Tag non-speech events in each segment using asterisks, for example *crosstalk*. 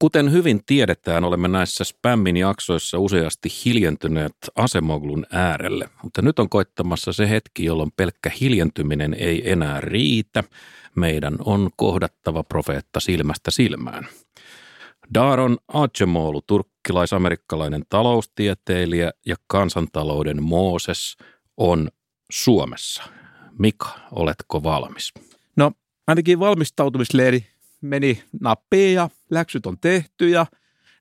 Kuten hyvin tiedetään, olemme näissä spämmin jaksoissa useasti hiljentyneet asemoglun äärelle, mutta nyt on koittamassa se hetki, jolloin pelkkä hiljentyminen ei enää riitä. Meidän on kohdattava profeetta silmästä silmään. Daron Acemoglu, turkkilais-amerikkalainen taloustieteilijä ja kansantalouden Mooses, on Suomessa. Mika, oletko valmis? No, ainakin valmistautumisleiri meni nappiin ja läksyt on tehty ja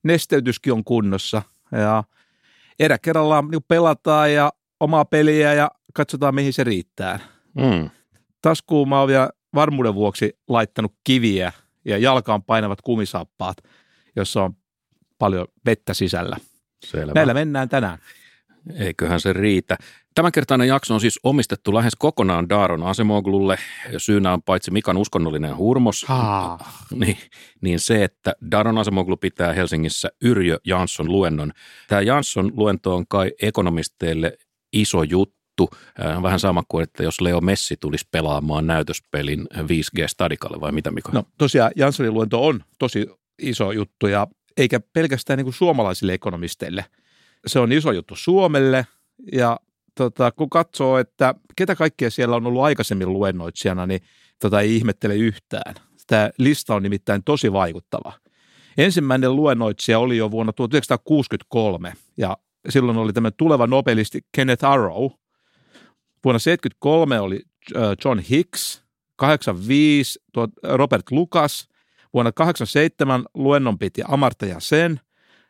nesteytyskin on kunnossa. Ja erä kerrallaan niin pelataan ja omaa peliä ja katsotaan mihin se riittää. Mm. Taskuun mä oon vielä varmuuden vuoksi laittanut kiviä ja jalkaan painavat kumisappaat, jossa on paljon vettä sisällä. Selvä. Näillä mennään tänään. Eiköhän se riitä. Tämänkertainen jakso on siis omistettu lähes kokonaan Daaron Asemoglulle. Syynä on paitsi Mikan uskonnollinen hurmos, *laughs* niin, niin se, että Daaron Asemoglu pitää Helsingissä Yrjö Jansson luennon. Tämä Jansson luento on kai ekonomisteille iso juttu. Äh, vähän sama kuin, että jos Leo Messi tulisi pelaamaan näytöspelin 5G-stadikalle vai mitä Mika? No tosiaan Janssonin luento on tosi iso juttu ja eikä pelkästään niin kuin suomalaisille ekonomisteille. Se on iso juttu Suomelle ja tota, kun katsoo, että ketä kaikkia siellä on ollut aikaisemmin luennoitsijana, niin tota, ei ihmettele yhtään. Tämä lista on nimittäin tosi vaikuttava. Ensimmäinen luennoitsija oli jo vuonna 1963 ja silloin oli tämä tuleva nobelisti Kenneth Arrow. Vuonna 1973 oli John Hicks, 85 Robert Lucas, vuonna 87 luennon piti Amartya Sen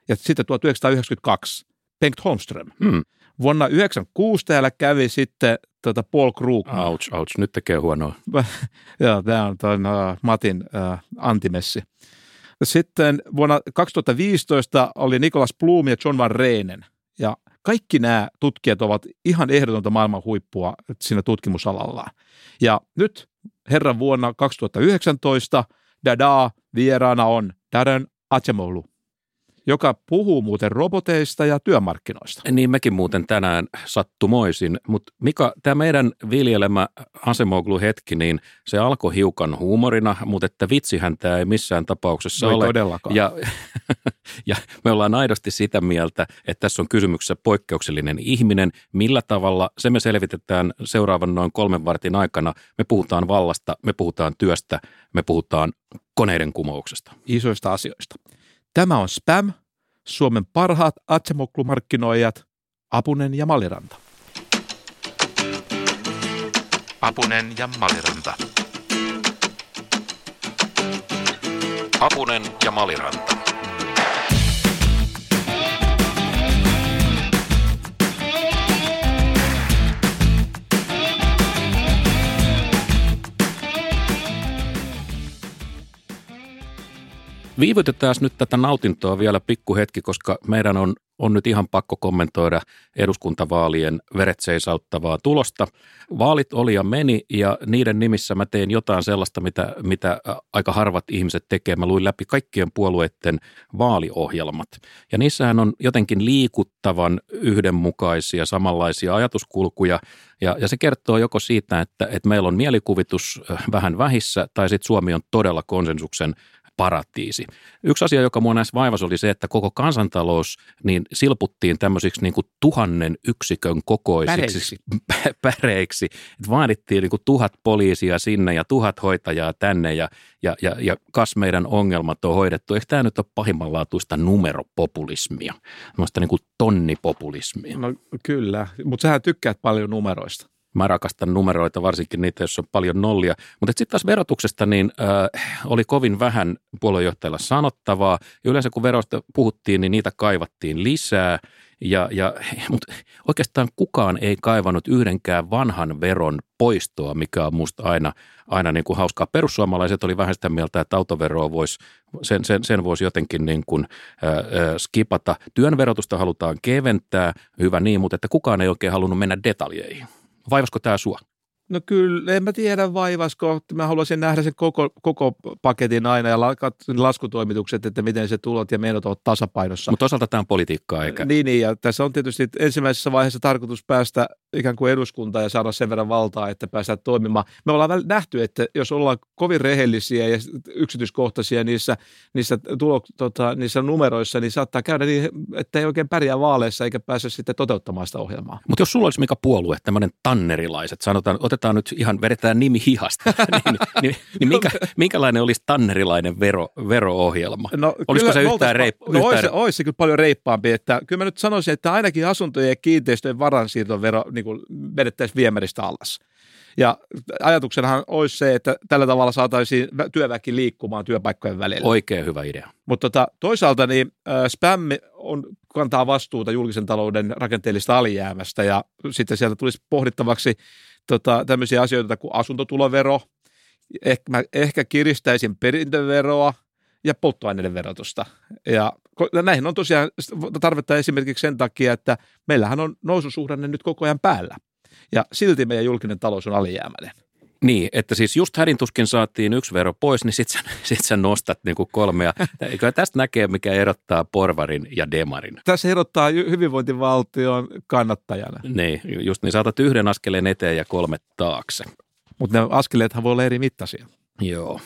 ja sitten 1992 Bengt Holmström. Hmm. Vuonna 1996 täällä kävi sitten tota Paul Krugman. Ouch, ouch, nyt tekee huonoa. *laughs* Joo, tämä on ton, uh, Matin uh, antimessi. Sitten vuonna 2015 oli Nikolas Blum ja John Van Reenen. Ja kaikki nämä tutkijat ovat ihan ehdotonta maailman huippua siinä tutkimusalallaan. Ja nyt herran vuonna 2019 Dada vieraana on Darren Acemoglu joka puhuu muuten roboteista ja työmarkkinoista. Niin mekin muuten tänään sattumoisin, mutta Mika, tämä meidän viljelemä Asemoglu hetki, niin se alkoi hiukan huumorina, mutta että vitsihän tämä ei missään tapauksessa no ole. todellakaan. Ja, *laughs* ja me ollaan aidosti sitä mieltä, että tässä on kysymyksessä poikkeuksellinen ihminen. Millä tavalla, se me selvitetään seuraavan noin kolmen vartin aikana. Me puhutaan vallasta, me puhutaan työstä, me puhutaan koneiden kumouksesta. Isoista asioista. Tämä on Spam, Suomen parhaat Atsemoklu-markkinoijat, Apunen ja Maliranta. Apunen ja Maliranta. Apunen ja Maliranta. Viivytetään nyt tätä nautintoa vielä pikkuhetki, koska meidän on, on nyt ihan pakko kommentoida eduskuntavaalien veret seisauttavaa tulosta. Vaalit oli ja meni ja niiden nimissä mä tein jotain sellaista, mitä, mitä aika harvat ihmiset tekee. Mä luin läpi kaikkien puolueiden vaaliohjelmat ja niissähän on jotenkin liikuttavan yhdenmukaisia samanlaisia ajatuskulkuja ja, ja se kertoo joko siitä, että, että meillä on mielikuvitus vähän vähissä tai sitten Suomi on todella konsensuksen paratiisi. Yksi asia, joka mua näissä vaivasi, oli se, että koko kansantalous niin silputtiin tämmöisiksi niin kuin tuhannen yksikön kokoisiksi päreiksi. *laughs* päreiksi. Että vaadittiin niin kuin tuhat poliisia sinne ja tuhat hoitajaa tänne ja, ja, ja, ja kas meidän ongelmat on hoidettu. Eikö tämä nyt ole pahimmanlaatuista numeropopulismia, tämmöistä niin kuin tonnipopulismia? No kyllä, mutta sähän tykkäät paljon numeroista. Mä rakastan numeroita, varsinkin niitä, joissa on paljon nollia. Mutta sitten taas verotuksesta niin äh, oli kovin vähän puoluejohtajalla sanottavaa. Yleensä kun verosta puhuttiin, niin niitä kaivattiin lisää. Ja, ja, mutta oikeastaan kukaan ei kaivannut yhdenkään vanhan veron poistoa, mikä on musta aina, aina niin kuin hauskaa. Perussuomalaiset oli vähän sitä mieltä, että autoveroa voisi, sen, sen, sen voisi jotenkin niin kuin, äh, äh, skipata. Työn verotusta halutaan keventää, hyvä niin, mutta että kukaan ei oikein halunnut mennä detaljeihin. Vaivasko tämä sua? No kyllä, en mä tiedä vaivasko. Mä haluaisin nähdä sen koko, koko paketin aina ja laskutoimitukset, että miten se tulot ja menot ovat tasapainossa. Mutta toisaalta tämä on politiikkaa, eikä? Niin, niin, ja tässä on tietysti ensimmäisessä vaiheessa tarkoitus päästä ikään kuin eduskuntaan ja saada sen verran valtaa, että päästään toimimaan. Me ollaan nähty, että jos ollaan kovin rehellisiä ja yksityiskohtaisia niissä, niissä, tulo, tota, niissä numeroissa, niin saattaa käydä niin, että ei oikein pärjää vaaleissa eikä pääse sitten toteuttamaan sitä ohjelmaa. Mutta jos sulla olisi mikä puolue, tämmöinen tannerilaiset, sanotaan, otetaan nyt ihan, vedetään nimi hihasta, *laughs* niin, niin, niin minkä, minkälainen olisi tannerilainen vero, vero-ohjelma? No, Olisiko se yhtään reippaampi? No olisi, olisi se kyllä paljon reippaampi, että kyllä mä nyt sanoisin, että ainakin asuntojen ja kiinteistöjen varansiirtovero niin vedettäisiin viemäristä alas. Ja ajatuksenahan olisi se, että tällä tavalla saataisiin työväki liikkumaan työpaikkojen välillä. Oikein hyvä idea. Mutta tota, toisaalta niin äh, spämmi on, kantaa vastuuta julkisen talouden rakenteellista alijäämästä ja sitten sieltä tulisi pohdittavaksi tota, tämmöisiä asioita kuin asuntotulovero, ehkä, mä ehkä kiristäisin perintöveroa ja polttoaineiden verotusta. Ja näihin on tosiaan tarvetta esimerkiksi sen takia, että meillähän on noususuhdanne nyt koko ajan päällä. Ja silti meidän julkinen talous on alijäämäinen. Niin, että siis just hädintuskin saatiin yksi vero pois, niin sit sä, *laughs* sit sä nostat niin kuin kolme. Ja, kyllä tästä näkee, mikä erottaa porvarin ja demarin. Tässä erottaa hyvinvointivaltion kannattajana. Niin, just niin saatat yhden askeleen eteen ja kolme taakse. Mutta ne askeleethan voi olla eri mittaisia. Joo.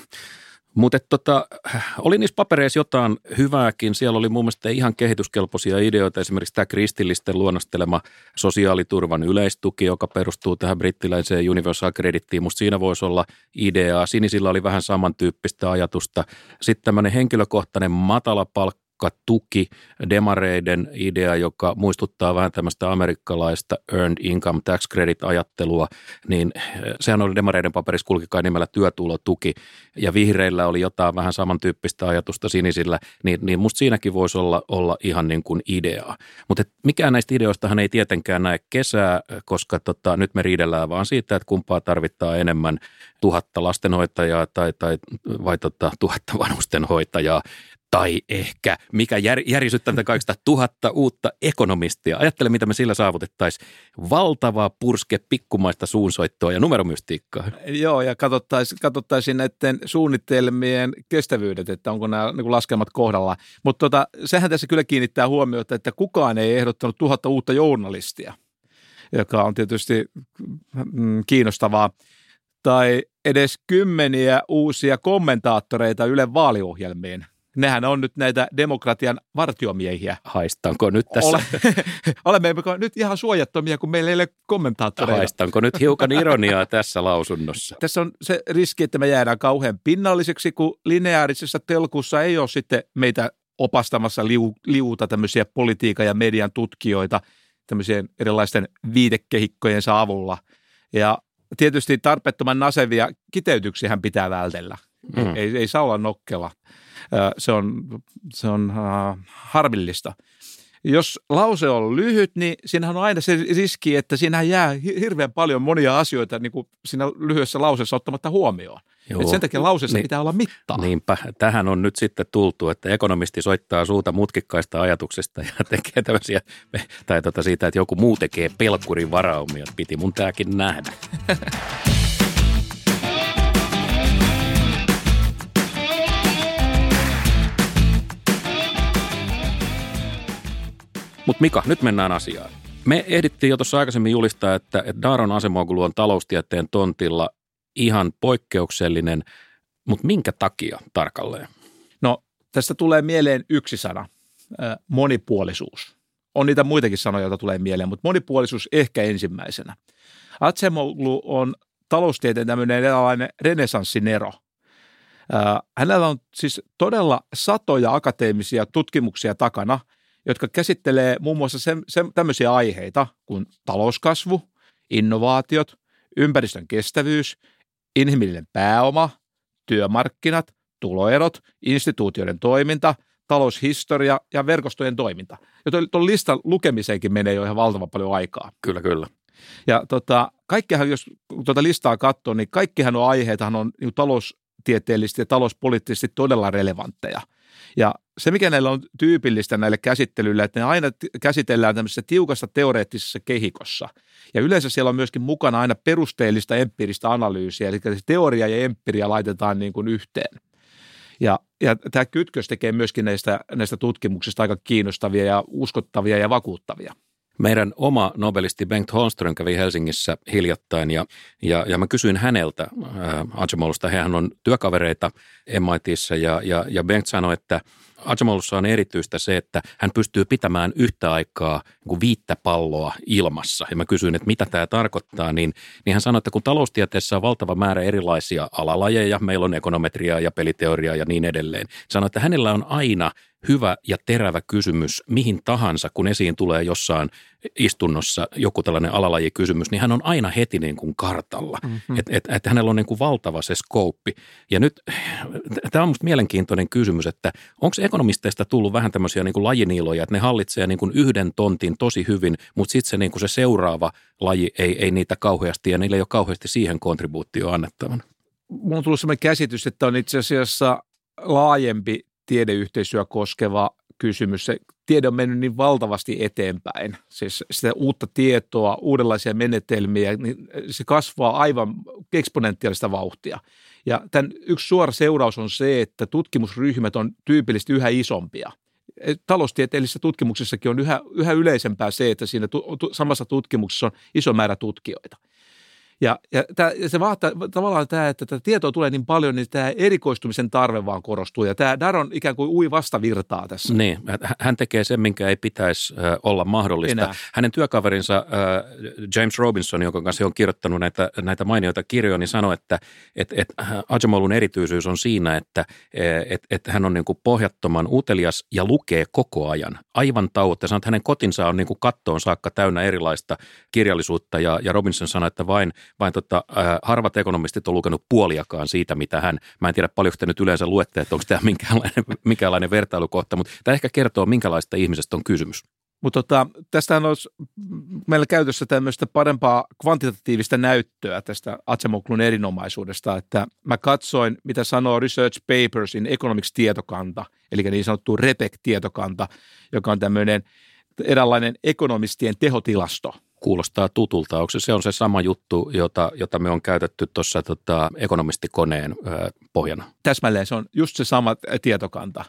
Mutta tota, oli niissä papereissa jotain hyvääkin. Siellä oli mun mielestä ihan kehityskelpoisia ideoita. Esimerkiksi tämä kristillisten luonnostelema sosiaaliturvan yleistuki, joka perustuu tähän brittiläiseen Universal Credittiin. Musta siinä voisi olla ideaa. Sinisillä oli vähän samantyyppistä ajatusta. Sitten tämmöinen henkilökohtainen matalapalkka tuki demareiden idea, joka muistuttaa vähän tämmöistä amerikkalaista earned income tax credit-ajattelua, niin eh, sehän oli demareiden paperissa kulki kai nimellä työtulotuki, ja vihreillä oli jotain vähän samantyyppistä ajatusta sinisillä, niin, niin musta siinäkin voisi olla, olla ihan niin kuin ideaa. Mutta mikään näistä ideoistahan ei tietenkään näe kesää, koska tota, nyt me riidellään vaan siitä, että kumpaa tarvittaa enemmän tuhatta lastenhoitajaa tai, tai vai tota, tuhatta vanhustenhoitajaa tai ehkä, mikä jär, järisyttää tätä kaikista tuhatta uutta ekonomistia. Ajattele, mitä me sillä saavutettaisiin. Valtavaa purske pikkumaista suunsoittoa ja numeromystiikkaa. Joo, ja katsottaisiin, katsottaisiin näiden suunnitelmien kestävyydet, että onko nämä niin laskelmat kohdalla. Mutta tota, sehän tässä kyllä kiinnittää huomiota, että kukaan ei ehdottanut tuhatta uutta journalistia, joka on tietysti mm, kiinnostavaa tai edes kymmeniä uusia kommentaattoreita Yle vaaliohjelmiin nehän on nyt näitä demokratian vartiomiehiä. Haistanko nyt tässä? Ole, *laughs* olemme nyt ihan suojattomia, kun meillä ei ole kommentaattoreita. Haistanko nyt hiukan ironiaa tässä lausunnossa? Tässä on se riski, että me jäädään kauhean pinnalliseksi, kun lineaarisessa telkussa ei ole sitten meitä opastamassa liu, liuta tämmöisiä politiikan ja median tutkijoita tämmöisien erilaisten viitekehikkojensa avulla. Ja tietysti tarpeettoman nasevia kiteytyksiä pitää vältellä. Mm. Ei, ei saa olla nokkela se on, se on harmillista. Jos lause on lyhyt, niin siinähän on aina se riski, että siinä jää hirveän paljon monia asioita niin kuin siinä lyhyessä lauseessa ottamatta huomioon. Et sen takia lauseessa niin, pitää olla mittaa. Niinpä. Tähän on nyt sitten tultu, että ekonomisti soittaa suuta mutkikkaista ajatuksista ja *laughs* tekee tämmöisiä, tai tota siitä, että joku muu tekee pelkkurin varaumia. Piti mun tämäkin nähdä. *laughs* Mutta Mika, nyt mennään asiaan. Me ehdittiin jo tuossa aikaisemmin julistaa, että, että Daron Asemoglu on taloustieteen tontilla ihan poikkeuksellinen, mutta minkä takia tarkalleen? No tästä tulee mieleen yksi sana, monipuolisuus. On niitä muitakin sanoja, joita tulee mieleen, mutta monipuolisuus ehkä ensimmäisenä. Atsemoglu on taloustieteen tämmöinen erilainen renesanssinero. Hänellä on siis todella satoja akateemisia tutkimuksia takana – jotka käsittelee muun muassa se, se, tämmöisiä aiheita kuin talouskasvu, innovaatiot, ympäristön kestävyys, inhimillinen pääoma, työmarkkinat, tuloerot, instituutioiden toiminta, taloushistoria ja verkostojen toiminta. Ja tuon listan lukemiseenkin menee jo ihan valtavan paljon aikaa. Kyllä, kyllä. Ja tota, kaikkihan, jos tuota listaa katsoo, niin kaikkihan on aiheitahan on niin taloustieteellisesti ja talouspoliittisesti todella relevantteja. Ja se, mikä näillä on tyypillistä näille käsittelyille, että ne aina käsitellään tämmöisessä tiukassa teoreettisessa kehikossa. Ja yleensä siellä on myöskin mukana aina perusteellista empiiristä analyysiä, eli teoria ja empiria laitetaan niin kuin yhteen. Ja, ja tämä kytkös tekee myöskin näistä, näistä tutkimuksista aika kiinnostavia ja uskottavia ja vakuuttavia. Meidän oma nobelisti Bengt Holmström kävi Helsingissä hiljattain ja, ja, ja mä kysyin häneltä äh, Acemolusta. Hän on työkavereita MITissä ja, ja, ja Bengt sanoi, että – Ajamolussa on erityistä se, että hän pystyy pitämään yhtä aikaa niin viittä palloa ilmassa. Ja mä kysyin, että mitä tämä tarkoittaa, niin, niin hän sanoi, että kun taloustieteessä on valtava määrä erilaisia alalajeja, meillä on ekonometriaa ja peliteoriaa ja niin edelleen. Sanoi, että hänellä on aina hyvä ja terävä kysymys mihin tahansa, kun esiin tulee jossain istunnossa joku tällainen alalajikysymys, niin hän on aina heti niin kuin kartalla. Mm-hmm. Että et, et hänellä on niin kuin valtava se skouppi. Ja nyt tämä on minusta mielenkiintoinen kysymys, että onko ekonomisteista tullut vähän tämmöisiä niin kuin lajiniiloja, että ne hallitsee niin kuin yhden tontin tosi hyvin, mutta sitten se, niin kuin se seuraava laji ei, ei niitä kauheasti ja niillä ei ole kauheasti siihen kontribuutio annettavan. Mulla on tullut sellainen käsitys, että on itse asiassa laajempi tiedeyhteisöä koskeva kysymys. Se tiede on mennyt niin valtavasti eteenpäin, siis sitä uutta tietoa, uudenlaisia menetelmiä, niin se kasvaa aivan eksponentiaalista vauhtia. Ja tämän yksi suora seuraus on se, että tutkimusryhmät on tyypillisesti yhä isompia. Taloustieteellisessä tutkimuksessakin on yhä, yhä yleisempää se, että siinä tu, tu, samassa tutkimuksessa on iso määrä tutkijoita. Ja, ja, tämä, ja se vaatii tavallaan tämä, että tätä tietoa tulee niin paljon, niin tämä erikoistumisen tarve vaan korostuu. Ja tämä Daron ikään kuin ui vastavirtaa tässä. Niin, hän tekee sen, minkä ei pitäisi olla mahdollista. Enää. Hänen työkaverinsa James Robinson, jonka kanssa on kirjoittanut näitä, näitä mainioita kirjoja, niin sanoi, että et, et Ajamolun erityisyys on siinä, että et, et hän on niin kuin pohjattoman utelias ja lukee koko ajan. Aivan tauotta. Sanoi, että hänen kotinsa on niin kuin kattoon saakka täynnä erilaista kirjallisuutta ja, ja Robinson sanoi, että vain vain tota, äh, harvat ekonomistit on lukenut puoliakaan siitä, mitä hän, mä en tiedä paljonko te nyt yleensä luette, että onko tämä minkälainen, *laughs* minkälainen vertailukohta, mutta tämä ehkä kertoo, minkälaista ihmisestä on kysymys. Mutta tota, tästähän olisi meillä käytössä tämmöistä parempaa kvantitatiivista näyttöä tästä Atsemoklun erinomaisuudesta, että mä katsoin, mitä sanoo Research Papers in Economics tietokanta, eli niin sanottu REPEC-tietokanta, joka on tämmöinen eräänlainen ekonomistien tehotilasto – kuulostaa tutulta. Onko se, se on se sama juttu, jota, jota me on käytetty tuossa tota, ekonomistikoneen ö, pohjana? Täsmälleen se on just se sama tietokanta.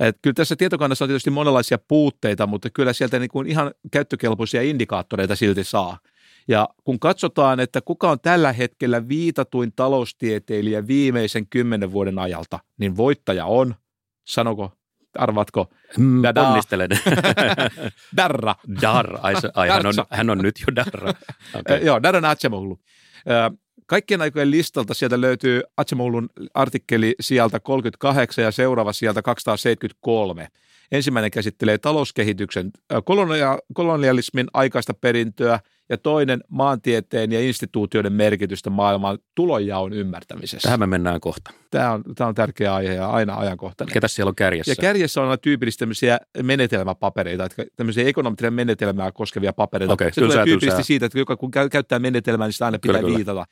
Et kyllä tässä tietokannassa on tietysti monenlaisia puutteita, mutta kyllä sieltä niin kuin ihan käyttökelpoisia indikaattoreita silti saa. Ja kun katsotaan, että kuka on tällä hetkellä viitatuin taloustieteilijä viimeisen kymmenen vuoden ajalta, niin voittaja on, sanoko arvatko? Mm, onnistelen. *laughs* Darra. Darra. Ai, ai hän, on, hän on nyt jo Darra. *laughs* Okay. Joo, Darra Natsemoglu. Kaikkien aikojen listalta sieltä löytyy Atsemoglun artikkeli sieltä 38 ja seuraava sieltä 273. Ensimmäinen käsittelee talouskehityksen kolonialismin aikaista perintöä – ja toinen maantieteen ja instituutioiden merkitystä maailman tulonjaon ymmärtämisessä. Tähän me mennään kohta. Tämä on, tämä on tärkeä aihe ja aina ajankohtainen. Ketä siellä on kärjessä? Ja kärjessä on aina tyypillisesti tämmöisiä menetelmäpapereita, tämmöisiä ekonometrian menetelmää koskevia papereita. Okay, Se tulee tyypillisesti siitä, että joka kun käyttää menetelmää, niin sitä aina pitää kyllä, viitata.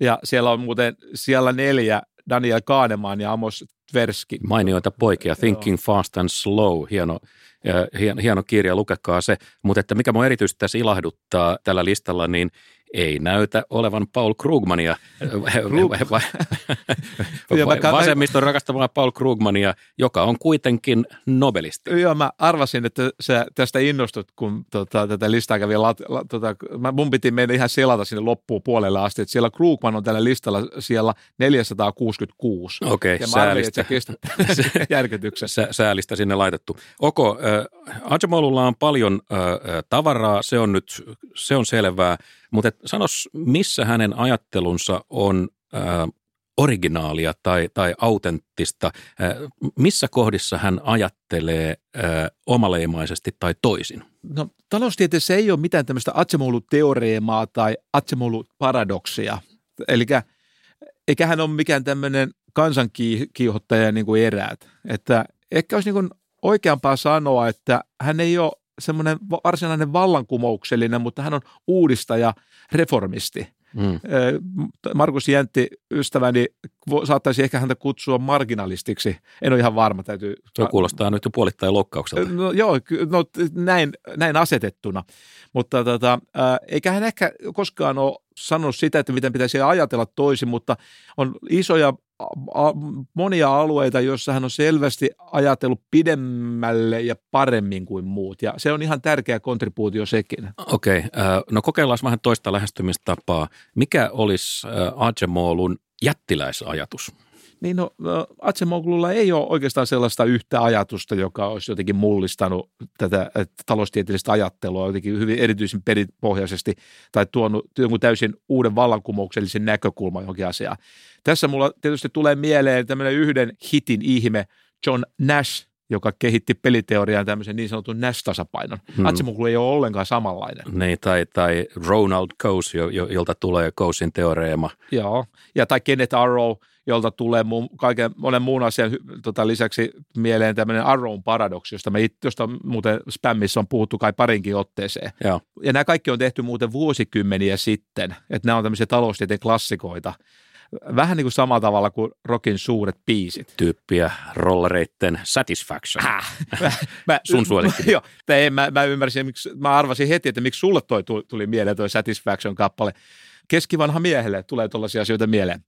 Ja siellä on muuten siellä neljä Daniel Kahneman ja Amos Tversky. Mainioita poikia, Thinking Joo. Fast and Slow, hieno hieno, hieno kirja, lukekaa se. Mutta että mikä minua erityisesti tässä ilahduttaa tällä listalla, niin ei näytä olevan Paul Krugmania, Krug. *laughs* *laughs* vasemmiston rakastamaa Paul Krugmania, joka on kuitenkin nobelisti. Joo, mä arvasin, että sä tästä innostut, kun tota, tätä listaa kävi, lat, la, tota, mä, mun piti mennä ihan selata sinne loppuun puolelle asti, että siellä Krugman on tällä listalla siellä 466. Okei, okay, säälistä. Että *laughs* järkytyksen. Sä, säälistä sinne laitettu. Oko, äh, Ajamolulla on paljon äh, tavaraa, se on nyt, se on selvää, mutta sanos, missä hänen ajattelunsa on äh, originaalia tai, tai autenttista, äh, missä kohdissa hän ajattelee äh, omaleimaisesti tai toisin? No taloustieteessä ei ole mitään tämmöistä Atsemolu-teoreemaa tai Atsemolu-paradoksia. Eli eikä hän ole mikään tämmöinen kansankiihottaja niin kuin eräät. Että ehkä olisi niin kuin oikeampaa sanoa, että hän ei ole semmoinen varsinainen vallankumouksellinen, mutta hän on uudistaja, reformisti. Mm. Markus Jäntti, ystäväni, saattaisi ehkä häntä kutsua marginalistiksi. En ole ihan varma, täytyy... Se kuulostaa nyt jo puolittain loukkaukselta. No, joo, no, näin, näin asetettuna. Mutta tota, eikä hän ehkä koskaan ole sanonut sitä, että miten pitäisi ajatella toisin, mutta on isoja monia alueita, joissa hän on selvästi ajatellut pidemmälle ja paremmin kuin muut. Ja se on ihan tärkeä kontribuutio sekin. Okei, okay. no kokeillaan vähän toista lähestymistapaa. Mikä olisi Ajemolun jättiläisajatus? Niin no, Atsemoglulla ei ole oikeastaan sellaista yhtä ajatusta, joka olisi jotenkin mullistanut tätä taloustieteellistä ajattelua jotenkin hyvin erityisen peripohjaisesti tai tuonut jonkun täysin uuden vallankumouksellisen näkökulman johonkin asiaan. Tässä mulla tietysti tulee mieleen tämmöinen yhden hitin ihme, John Nash, joka kehitti peliteoriaan tämmöisen niin sanotun Nash-tasapainon. Hmm. Atsemoglu ei ole ollenkaan samanlainen. Niin, tai, tai Ronald Coase, jolta tulee Coasein teoreema. Joo, ja tai Kenneth Arrow – jolta tulee muun, kaiken monen muun asian tota, lisäksi mieleen tämmöinen Arrown paradoksi, josta, me, josta muuten spämmissä on puhuttu kai parinkin otteeseen. Joo. Ja nämä kaikki on tehty muuten vuosikymmeniä sitten, että nämä on tämmöisiä taloustieteen klassikoita. Vähän niin kuin samalla tavalla kuin rockin suuret biisit. Tyyppiä rollereitten Satisfaction. Äh, mä, mä, Sun suosikki. *laughs* Joo, ei, mä, mä ymmärsin, miksi, mä arvasin heti, että miksi sulle toi tuli mieleen toi Satisfaction-kappale keskivanha miehelle tulee tuollaisia asioita mieleen.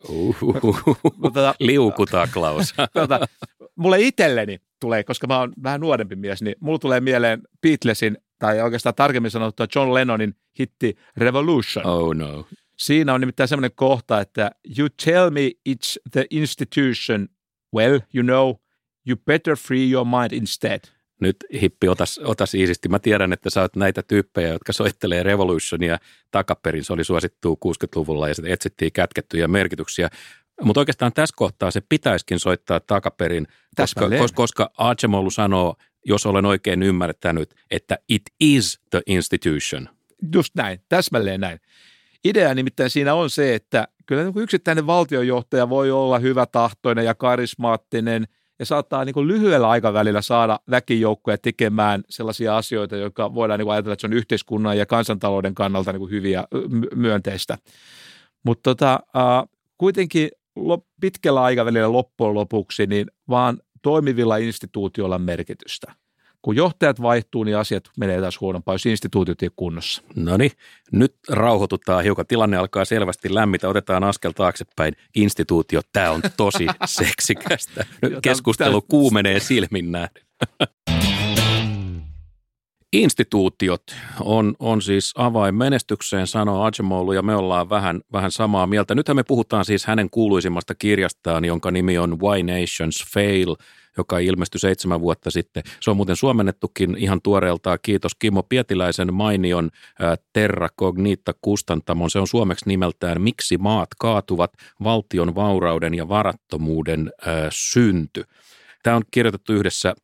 Tota, Liukutaan, Klaus. *laughs* tota, mulle itselleni tulee, koska mä oon vähän nuorempi mies, niin mulle tulee mieleen Beatlesin, tai oikeastaan tarkemmin sanottua John Lennonin hitti Revolution. Oh no. Siinä on nimittäin semmoinen kohta, että you tell me it's the institution, well, you know, you better free your mind instead nyt hippi, otas, otas iisisti. Mä tiedän, että sä oot näitä tyyppejä, jotka soittelee Revolutionia takaperin. Se oli suosittu 60-luvulla ja sitten etsittiin kätkettyjä merkityksiä. Mutta oikeastaan tässä kohtaa se pitäisikin soittaa takaperin, koska, koska, koska Archemolu sanoo, jos olen oikein ymmärtänyt, että it is the institution. Just näin, täsmälleen näin. Idea nimittäin siinä on se, että kyllä niin yksittäinen valtiojohtaja voi olla hyvä tahtoinen ja karismaattinen – ja saattaa niin kuin lyhyellä aikavälillä saada väkijoukkoja tekemään sellaisia asioita, jotka voidaan niin kuin ajatella, että se on yhteiskunnan ja kansantalouden kannalta niin kuin hyviä myönteistä. Mutta tota, kuitenkin pitkällä aikavälillä loppujen lopuksi niin vaan toimivilla instituutioilla merkitystä kun johtajat vaihtuu, niin asiat menee taas huonompaan, jos instituutiot ei kunnossa. No niin, nyt rauhoitutaan hiukan. Tilanne alkaa selvästi lämmitä. Otetaan askel taaksepäin. Instituutio, tämä on tosi *laughs* seksikästä. Nyt keskustelu kuumenee silmin nähden. *laughs* Instituutiot on, on siis avain menestykseen, sanoo Ajemolu, ja me ollaan vähän, vähän samaa mieltä. Nythän me puhutaan siis hänen kuuluisimmasta kirjastaan, jonka nimi on Why Nations Fail – joka ilmestyi seitsemän vuotta sitten. Se on muuten suomennettukin ihan tuoreeltaan. Kiitos Kimmo Pietiläisen mainion Terra Cognita kustantamon. Se on suomeksi nimeltään Miksi maat kaatuvat, valtion vaurauden ja varattomuuden synty. Tämä on kirjoitettu yhdessä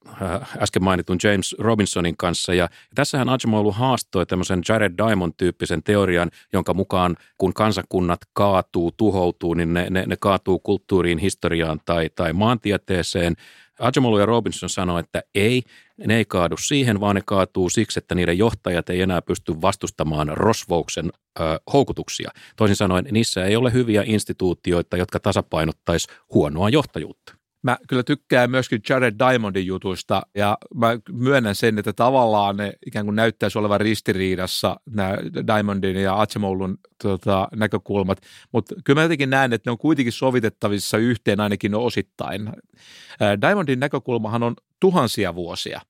äsken mainitun James Robinsonin kanssa ja tässähän Ajmolu haastoi tämmöisen Jared Diamond-tyyppisen teorian, jonka mukaan kun kansakunnat kaatuu, tuhoutuu, niin ne, ne, ne kaatuu kulttuuriin, historiaan tai, tai maantieteeseen – Ajamolu ja Robinson sanoi, että ei, ne ei kaadu siihen, vaan ne kaatuu siksi, että niiden johtajat ei enää pysty vastustamaan rosvouksen ö, houkutuksia. Toisin sanoen, niissä ei ole hyviä instituutioita, jotka tasapainottaisi huonoa johtajuutta. Mä kyllä tykkään myöskin Jared Diamondin jutuista ja mä myönnän sen, että tavallaan ne ikään kuin näyttäisi olevan ristiriidassa nämä Diamondin ja Atsemolun tota, näkökulmat, mutta kyllä mä jotenkin näen, että ne on kuitenkin sovitettavissa yhteen ainakin osittain. Diamondin näkökulmahan on tuhansia vuosia.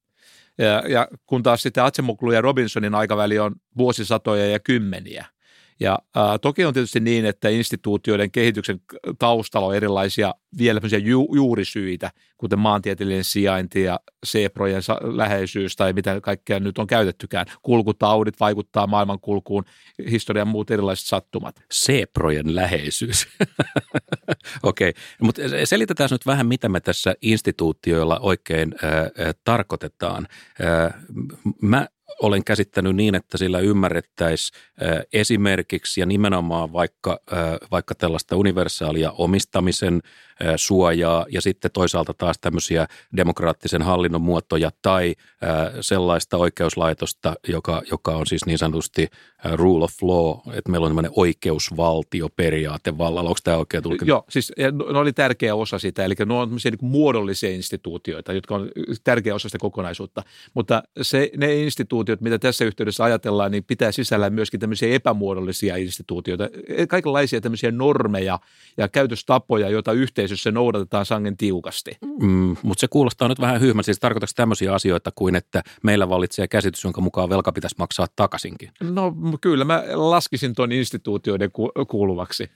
Ja, ja kun taas sitten Atsemoglu ja Robinsonin aikaväli on vuosisatoja ja kymmeniä – ja ää, toki on tietysti niin, että instituutioiden kehityksen taustalla on erilaisia vielä ju- juurisyitä, kuten maantieteellinen sijainti ja seeprojen läheisyys tai mitä kaikkea nyt on käytettykään. Kulkutaudit vaikuttaa maailmankulkuun, historian muut erilaiset sattumat. Seeprojen läheisyys. *laughs* Okei, okay. mutta selitetään nyt vähän, mitä me tässä instituutioilla oikein äh, tarkoitetaan. Äh, mä olen käsittänyt niin, että sillä ymmärrettäisiin esimerkiksi ja nimenomaan vaikka, vaikka tällaista universaalia omistamisen suojaa ja sitten toisaalta taas tämmöisiä demokraattisen hallinnon muotoja tai sellaista oikeuslaitosta, joka, joka on siis niin sanotusti rule of law, että meillä on tämmöinen oikeusvaltioperiaate vallalla. Onko tämä oikein tullut? Joo, siis ne oli tärkeä osa sitä, eli ne on niin muodollisia instituutioita, jotka on tärkeä osa sitä kokonaisuutta. Mutta se, ne instituutiot, mitä tässä yhteydessä ajatellaan, niin pitää sisällä myöskin tämmöisiä epämuodollisia instituutioita, kaikenlaisia tämmöisiä normeja ja käytöstapoja, joita yhteisössä noudatetaan sangen tiukasti. Mm, mutta se kuulostaa nyt vähän hyhmän. Siis tarkoitatko tämmöisiä asioita kuin, että meillä vallitsee käsitys, jonka mukaan velka pitäisi maksaa takaisinkin? No kyllä, mä laskisin tuon instituutioiden kuuluvaksi.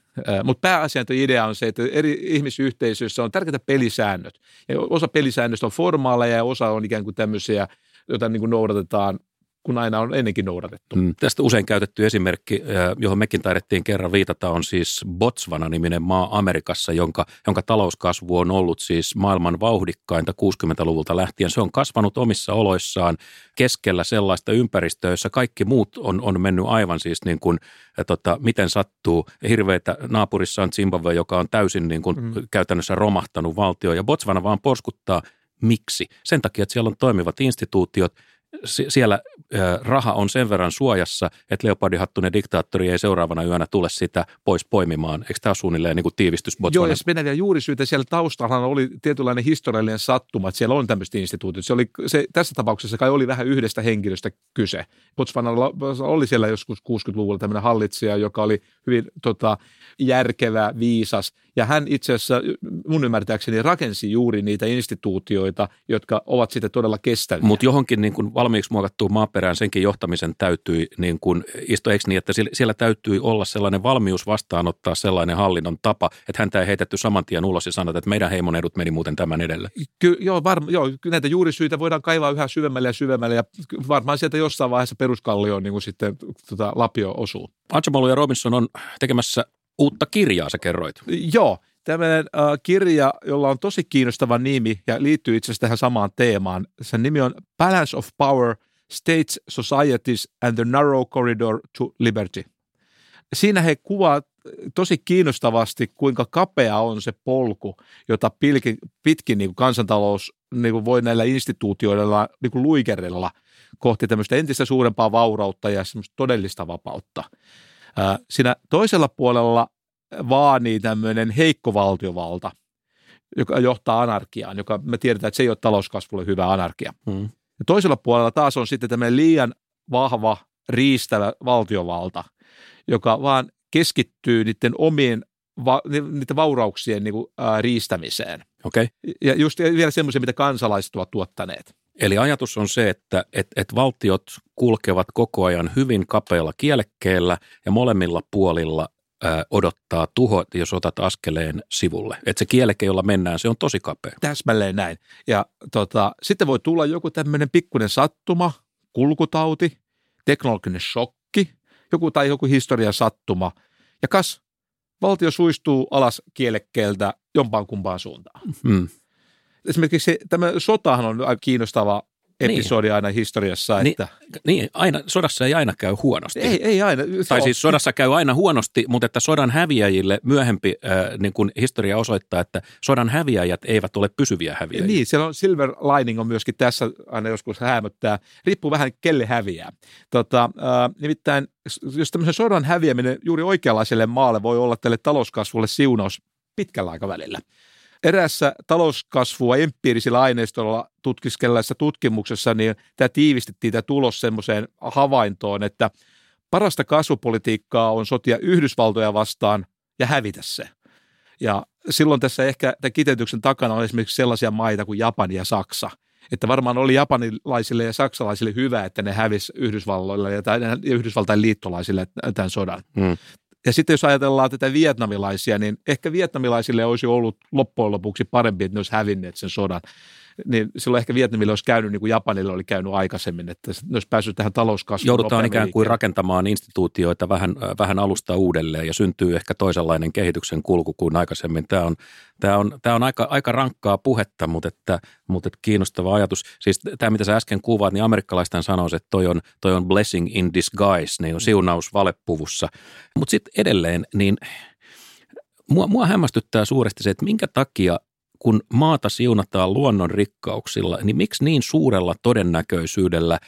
Mutta pääasian idea on se, että eri ihmisyhteisöissä on tärkeitä pelisäännöt. Ja osa pelisäännöistä on formaaleja ja osa on ikään kuin tämmöisiä, joita niin kuin noudatetaan kun aina on ennenkin noudatettu. Mm, tästä usein käytetty esimerkki, johon mekin taidettiin kerran viitata, on siis Botswana-niminen maa Amerikassa, jonka, jonka talouskasvu on ollut siis maailman vauhdikkainta 60-luvulta lähtien. Se on kasvanut omissa oloissaan keskellä sellaista ympäristöä, jossa kaikki muut on, on mennyt aivan siis niin kuin, tota, miten sattuu. Hirveitä naapurissa on Zimbabwe, joka on täysin niin kuin mm. käytännössä romahtanut valtio, ja Botswana vaan porskuttaa Miksi? Sen takia, että siellä on toimivat instituutiot, siellä raha on sen verran suojassa, että leopardihattunen diktaattori ei seuraavana yönä tule sitä pois poimimaan. Eikö tämä ole suunnilleen niin tiivistys Joo, ja mennään vielä. Siellä taustalla oli tietynlainen historiallinen sattuma, että siellä on tämmöistä instituutiot. Se oli, se, tässä tapauksessa kai oli vähän yhdestä henkilöstä kyse. Botswanalla oli siellä joskus 60-luvulla tämmöinen hallitsija, joka oli hyvin tota, järkevä, viisas. Ja hän itse asiassa mun ymmärtääkseni rakensi juuri niitä instituutioita, jotka ovat sitten todella kestäviä. Mutta johonkin niin kuin valmiiksi muokattuun maaperään senkin johtamisen täytyi niin kuin istua, eikö niin, että siellä täytyy olla sellainen valmius vastaanottaa sellainen hallinnon tapa, että häntä ei heitetty saman tien ulos ja sanota, että meidän heimon edut meni muuten tämän edelle. Ky- joo, varma, joo, näitä juurisyitä voidaan kaivaa yhä syvemmälle ja syvemmälle ja varmaan sieltä jossain vaiheessa peruskallioon niin kuin sitten tota, lapio osuu. Archibald ja Robinson on tekemässä uutta kirjaa, sä kerroit. Joo, tämmöinen äh, kirja, jolla on tosi kiinnostava nimi ja liittyy itse asiassa tähän samaan teemaan. Sen nimi on Balance of Power, States, Societies and the Narrow Corridor to Liberty. Siinä he kuvaavat tosi kiinnostavasti, kuinka kapea on se polku, jota pilki, pitkin niin kansantalous niin kuin voi näillä instituutioilla niin kuin luikerella kohti tämmöistä entistä suurempaa vaurautta ja todellista vapautta. Siinä toisella puolella vaanii tämmöinen heikko valtiovalta, joka johtaa anarkiaan, joka me tiedetään, että se ei ole talouskasvulle hyvä anarkia. Hmm. Ja toisella puolella taas on sitten tämmöinen liian vahva, riistävä valtiovalta, joka vaan keskittyy niiden omien va, niiden vaurauksien niin kuin, ää, riistämiseen. Okay. Ja just vielä semmoisia, mitä kansalaiset ovat tuottaneet. Eli ajatus on se, että et, et valtiot kulkevat koko ajan hyvin kapealla kielekkeellä ja molemmilla puolilla ää, odottaa tuho, jos otat askeleen sivulle. Että se kieleke, jolla mennään, se on tosi kapea. Täsmälleen näin. Ja tota, sitten voi tulla joku tämmöinen pikkuinen sattuma, kulkutauti, teknologinen shokki, joku tai joku historian sattuma. Ja kas, valtio suistuu alas kielekkeeltä jompaan kumpaan suuntaan. Hmm esimerkiksi tämä sotahan on aika kiinnostava episodi niin. aina historiassa. Niin, että... Niin, niin, aina, sodassa ei aina käy huonosti. Ei, ei aina. Tai on... siis sodassa käy aina huonosti, mutta että sodan häviäjille myöhempi äh, niin kuin historia osoittaa, että sodan häviäjät eivät ole pysyviä häviäjiä. Niin, siellä on silver lining on myöskin tässä aina joskus hämöttää. Riippuu vähän kelle häviää. Tota, äh, nimittäin jos tämmöisen sodan häviäminen juuri oikeanlaiselle maalle voi olla tälle talouskasvulle siunaus pitkällä aikavälillä. Erässä talouskasvua empiirisillä aineistolla tutkiskelleessa tutkimuksessa, niin tämä tiivistettiin tämä tulos semmoiseen havaintoon, että parasta kasvupolitiikkaa on sotia Yhdysvaltoja vastaan ja hävitä se. Ja silloin tässä ehkä tämän kiteytyksen takana on esimerkiksi sellaisia maita kuin Japani ja Saksa. Että varmaan oli japanilaisille ja saksalaisille hyvä, että ne hävisi Yhdysvalloille ja, Yhdysvaltain liittolaisille tämän sodan. Hmm. Ja sitten jos ajatellaan tätä vietnamilaisia, niin ehkä vietnamilaisille olisi ollut loppujen lopuksi parempi, että ne olisi hävinneet sen sodan niin silloin ehkä Vietnamille olisi käynyt niin kuin Japanille oli käynyt aikaisemmin, että ne olisi päässyt tähän talouskasvuun. Joudutaan ikään kuin rakentamaan instituutioita vähän, vähän alusta uudelleen ja syntyy ehkä toisenlainen kehityksen kulku kuin aikaisemmin. Tämä on, tämä on, tämä on aika, aika rankkaa puhetta, mutta, että, mutta että kiinnostava ajatus. Siis tämä, mitä sä äsken kuvaat, niin amerikkalaisten sanoisi, että toi on, toi on blessing in disguise, niin on siunaus valepuvussa. Mutta sitten edelleen, niin mua, mua hämmästyttää suuresti se, että minkä takia kun maata siunataan luonnon rikkauksilla, niin miksi niin suurella todennäköisyydellä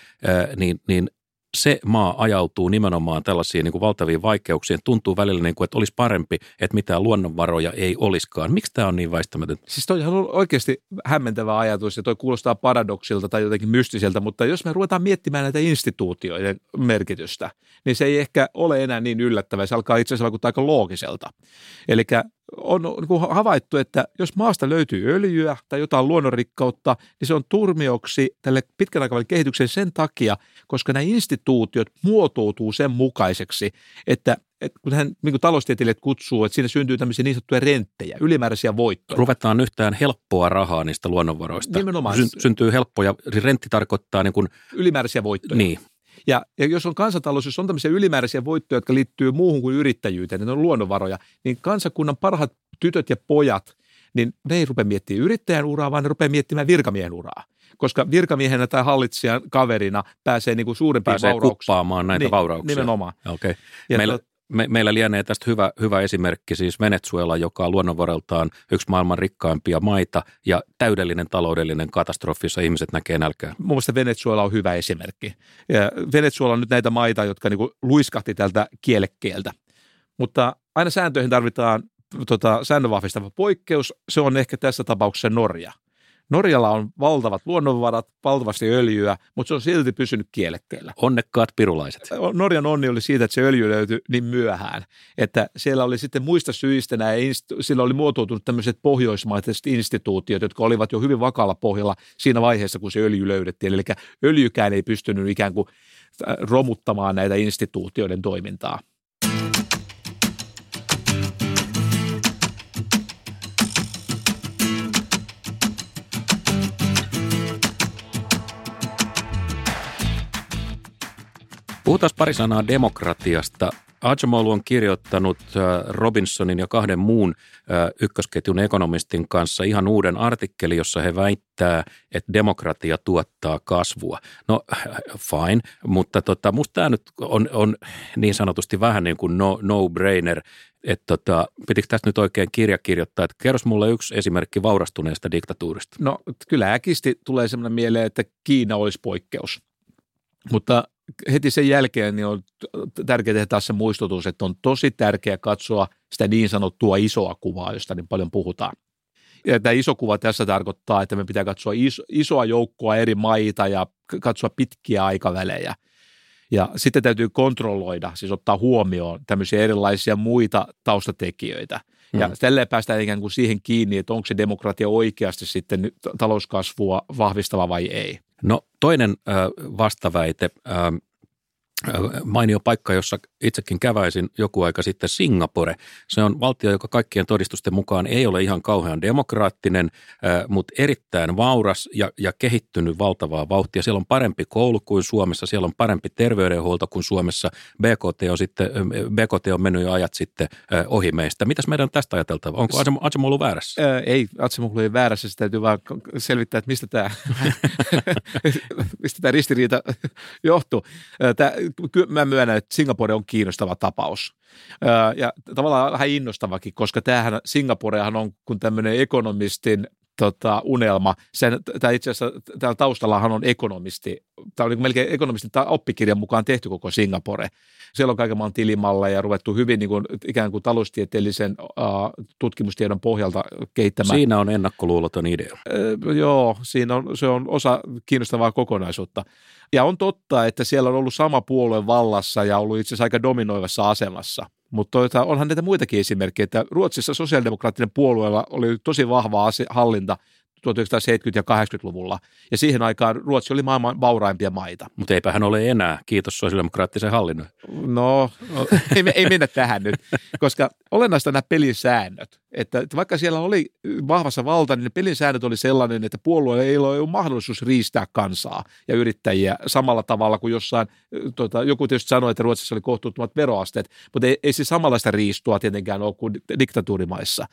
niin, niin se maa ajautuu nimenomaan tällaisiin niin kuin valtaviin vaikeuksiin. Tuntuu välillä, niin kuin, että olisi parempi, että mitään luonnonvaroja ei olisikaan. Miksi tämä on niin väistämätön? Siis toi on oikeasti hämmentävä ajatus ja toi kuulostaa paradoksilta tai jotenkin mystiseltä, mutta jos me ruvetaan miettimään näitä instituutioiden merkitystä, niin se ei ehkä ole enää niin yllättävää. Se alkaa itse asiassa vaikuttaa aika loogiselta. Eli on niin havaittu, että jos maasta löytyy öljyä tai jotain luonnonrikkautta, niin se on turmioksi tälle pitkän aikavälin kehityksen sen takia, koska nämä instituutiot muotoutuu sen mukaiseksi, että että kun hän niin taloustieteilijät kutsuu, että siinä syntyy tämmöisiä niin sanottuja renttejä, ylimääräisiä voittoja. Ruvetaan yhtään helppoa rahaa niistä luonnonvaroista. Nimenomaan. Syn, syntyy helppoja, rentti tarkoittaa niin kuin, Ylimääräisiä voittoja. Niin. Ja, ja jos on kansantalous, jos on tämmöisiä ylimääräisiä voittoja, jotka liittyy muuhun kuin yrittäjyyteen, niin ne on luonnonvaroja, niin kansakunnan parhaat tytöt ja pojat, niin ne ei rupea miettimään yrittäjän uraa, vaan ne rupeaa miettimään virkamiehen uraa koska virkamiehenä tai hallitsijan kaverina pääsee niin kuin suurempiin pääsee vaurauksiin. kuppaamaan näitä Niin, vaurauksia. Nimenomaan. Okay. Ja Meillä, tot- me, meillä lienee tästä hyvä, hyvä esimerkki, siis Venezuela, joka on luonnonvareltaan yksi maailman rikkaimpia maita ja täydellinen taloudellinen katastrofi, jossa ihmiset näkee nälkää. Mun mielestä Venezuela on hyvä esimerkki. Ja Venezuela on nyt näitä maita, jotka niin luiskahti tältä kielekkeeltä. Mutta aina sääntöihin tarvitaan tota, säännönvahvistava poikkeus. Se on ehkä tässä tapauksessa Norja. Norjalla on valtavat luonnonvarat, valtavasti öljyä, mutta se on silti pysynyt kielekkeellä. Onnekkaat pirulaiset. Norjan onni oli siitä, että se öljy löytyi niin myöhään, että siellä oli sitten muista syistä nämä, sillä oli muotoutunut tämmöiset pohjoismaiset instituutiot, jotka olivat jo hyvin vakaalla pohjalla siinä vaiheessa, kun se öljy löydettiin. Eli öljykään ei pystynyt ikään kuin äh, romuttamaan näitä instituutioiden toimintaa. Puhutaan pari sanaa demokratiasta. Acemoglu on kirjoittanut äh, Robinsonin ja kahden muun äh, ykkösketjun ekonomistin kanssa ihan uuden artikkeli, jossa he väittää, että demokratia tuottaa kasvua. No fine, mutta tota, musta tämä nyt on, on niin sanotusti vähän niin kuin no, no-brainer, että tota, pitikö tästä nyt oikein kirja kirjoittaa, että kerros mulle yksi esimerkki vaurastuneesta diktatuurista. No kyllä äkisti tulee sellainen mieleen, että Kiina olisi poikkeus. Mutta heti sen jälkeen niin on tärkeää tehdä taas se muistutus, että on tosi tärkeää katsoa sitä niin sanottua isoa kuvaa, josta niin paljon puhutaan. Ja tämä iso kuva tässä tarkoittaa, että me pitää katsoa iso, isoa joukkoa eri maita ja katsoa pitkiä aikavälejä. Ja sitten täytyy kontrolloida, siis ottaa huomioon tämmöisiä erilaisia muita taustatekijöitä. Ja Mm. tälleen päästään ikään kuin siihen kiinni, että onko se demokratia oikeasti sitten talouskasvua vahvistava vai ei. No toinen vastaväite, mainio paikka, jossa itsekin käväisin joku aika sitten Singapore. Se on valtio, joka kaikkien todistusten mukaan ei ole ihan kauhean demokraattinen, mutta erittäin vauras ja, ja kehittynyt valtavaa vauhtia. Siellä on parempi koulu kuin Suomessa, siellä on parempi terveydenhuolto kuin Suomessa. BKT on, sitten, BKT on mennyt jo ajat sitten ohi meistä. Mitäs meidän on tästä ajateltava? Onko Asemo ollut väärässä? Ää, ei, Atsemoglu ei väärässä, se täytyy vaan selvittää, että mistä tämä, *laughs* mistä tämä ristiriita *laughs* johtuu. Ky- mä myönnän, että Singapore on kiinnostava tapaus. Ja tavallaan vähän innostavakin, koska tämähän Singaporehan on kuin tämmöinen ekonomistin tota, unelma. Sen, tämä itse asiassa täällä taustallahan on ekonomisti, tämä on niin melkein ekonomistin oppikirjan mukaan tehty koko Singapore. Siellä on kaiken maan tilimalleja ja ruvettu hyvin niin kuin, ikään kuin taloustieteellisen uh, tutkimustiedon pohjalta kehittämään. Siinä on ennakkoluuloton idea. Ö, joo, siinä on, se on osa kiinnostavaa kokonaisuutta. Ja on totta, että siellä on ollut sama puolue vallassa ja ollut itse asiassa aika dominoivassa asemassa. Mutta onhan näitä muitakin esimerkkejä, että Ruotsissa sosiaalidemokraattinen puolueella oli tosi vahva ase- hallinta 1970- ja 80-luvulla. Ja siihen aikaan Ruotsi oli maailman vauraimpia maita. Mutta eipä hän ole enää, kiitos sosiaalidemokraattisen hallinnon. No, ei, me- ei mennä tähän nyt, koska olennaista nämä pelisäännöt. Että, että vaikka siellä oli vahvassa valta, niin ne pelisäännöt oli sellainen, että puolueelle ei ole mahdollisuus riistää kansaa ja yrittäjiä samalla tavalla kuin jossain, tota, joku tietysti sanoi, että Ruotsissa oli kohtuuttomat veroasteet, mutta ei, ei se samanlaista riistua tietenkään ole kuin diktatuurimaissa.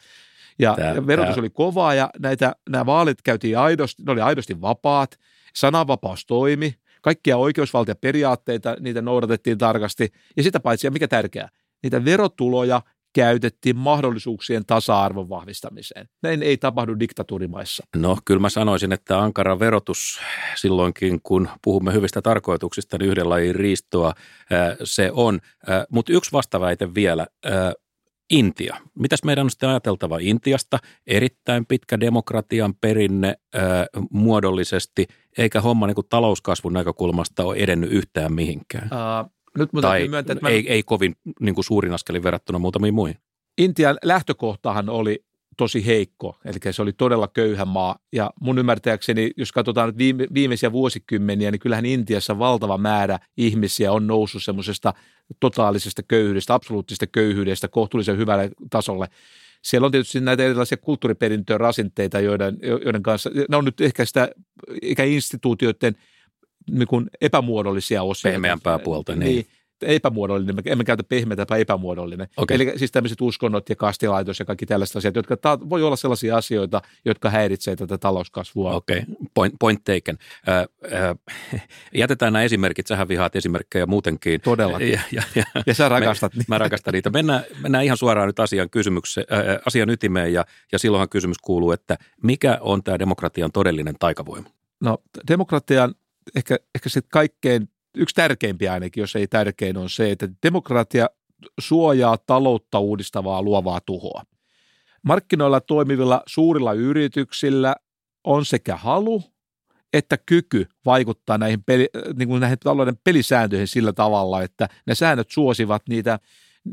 Ja, Tää- ja verotus tää- oli kovaa ja näitä, nämä vaalit käytiin aidosti, ne oli aidosti vapaat, sananvapaus toimi, kaikkia oikeusvaltioperiaatteita, niitä noudatettiin tarkasti ja sitä paitsi, ja mikä tärkeää, niitä verotuloja käytettiin mahdollisuuksien tasa-arvon vahvistamiseen. Näin ei tapahdu diktatuurimaissa. No kyllä mä sanoisin, että ankara verotus silloinkin, kun puhumme hyvistä tarkoituksista, niin yhden lajin riistoa se on. Mutta yksi vastaväite vielä. Intia. Mitäs meidän on sitten ajateltava Intiasta? Erittäin pitkä demokratian perinne ää, muodollisesti, eikä homma niin kuin talouskasvun näkökulmasta ole edennyt yhtään mihinkään. Uh, nyt tai myöntää, että ei, mä... ei kovin niin kuin suurin askelin verrattuna muutamiin muihin. Intian lähtökohtahan oli tosi heikko, eli se oli todella köyhä maa. Ja mun ymmärtääkseni, jos katsotaan nyt viime, viimeisiä vuosikymmeniä, niin kyllähän Intiassa valtava määrä ihmisiä on noussut semmoisesta totaalisesta köyhyydestä, absoluuttisesta köyhyydestä kohtuullisen hyvälle tasolle. Siellä on tietysti näitä erilaisia kulttuuriperintöä rasinteita, joiden, joiden kanssa, ne on nyt ehkä sitä ikä instituutioiden niin kuin epämuodollisia osia. Pehmeämpää puolta, niin. niin epämuodollinen, emme käytä pehmeätä tai epämuodollinen. Okay. Eli siis tämmöiset uskonnot ja kastilaitos ja kaikki tällaiset asiat, jotka ta- voi olla sellaisia asioita, jotka häiritsevät tätä talouskasvua. Okei, okay. point, point taken. Äh, *laughs* äh, jätetään nämä esimerkit, sähän vihaat esimerkkejä muutenkin. Todella. Ja, ja, ja, ja sä rakastat me, niitä. Mä rakastan niitä. Mennään, mennään ihan suoraan nyt asian, kysymykseen, äh, asian ytimeen ja, ja silloinhan kysymys kuuluu, että mikä on tämä demokratian todellinen taikavoima? No demokratian ehkä, ehkä se kaikkein yksi tärkeimpiä ainakin, jos ei tärkein, on se, että demokratia suojaa taloutta uudistavaa luovaa tuhoa. Markkinoilla toimivilla suurilla yrityksillä on sekä halu että kyky vaikuttaa näihin, peli, niin kuin näihin talouden pelisääntöihin sillä tavalla, että ne säännöt suosivat niitä,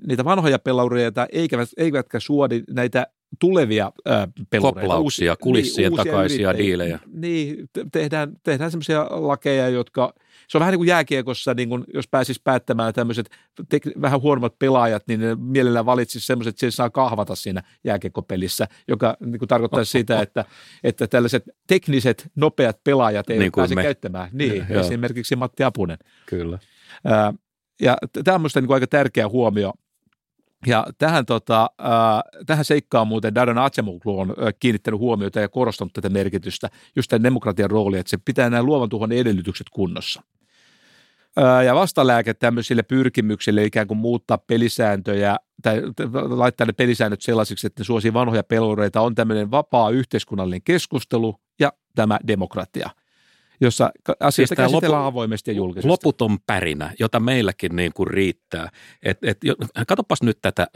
niitä vanhoja pelureita, eivätkä, eivätkä suodi näitä tulevia äh, pelureita. Koplauksia, kulissien niin, takaisia diilejä. Niin, tehdään, tehdään sellaisia lakeja, jotka, se on vähän niin kuin jääkiekossa, niin kuin jos pääsisi päättämään tämmöiset tek- vähän huonommat pelaajat, niin ne mielellään valitsisi semmoiset, että se saa kahvata siinä jääkiekkopelissä, joka niin kuin tarkoittaa sitä, että, että tällaiset tekniset, nopeat pelaajat eivät niin pääse me. käyttämään. Niin, ja, esimerkiksi Matti Apunen. Kyllä. Äh, ja tämä on minusta niin aika tärkeä huomio, ja tähän, tota, äh, tähän seikkaan muuten Darren Acemoglu on äh, kiinnittänyt huomiota ja korostanut tätä merkitystä, just tämän demokratian roolia, että se pitää nämä luovan tuhon edellytykset kunnossa. Ja vastalääke tämmöisille pyrkimyksille ikään kuin muuttaa pelisääntöjä tai laittaa ne pelisäännöt sellaisiksi, että ne suosii vanhoja pelureita, on tämmöinen vapaa yhteiskunnallinen keskustelu ja tämä demokratia – jossa asioista siis käsitellään lopu, avoimesti ja julkisesti. Loputon pärinä, jota meilläkin niin kuin riittää. Et, et, katsopas nyt tätä,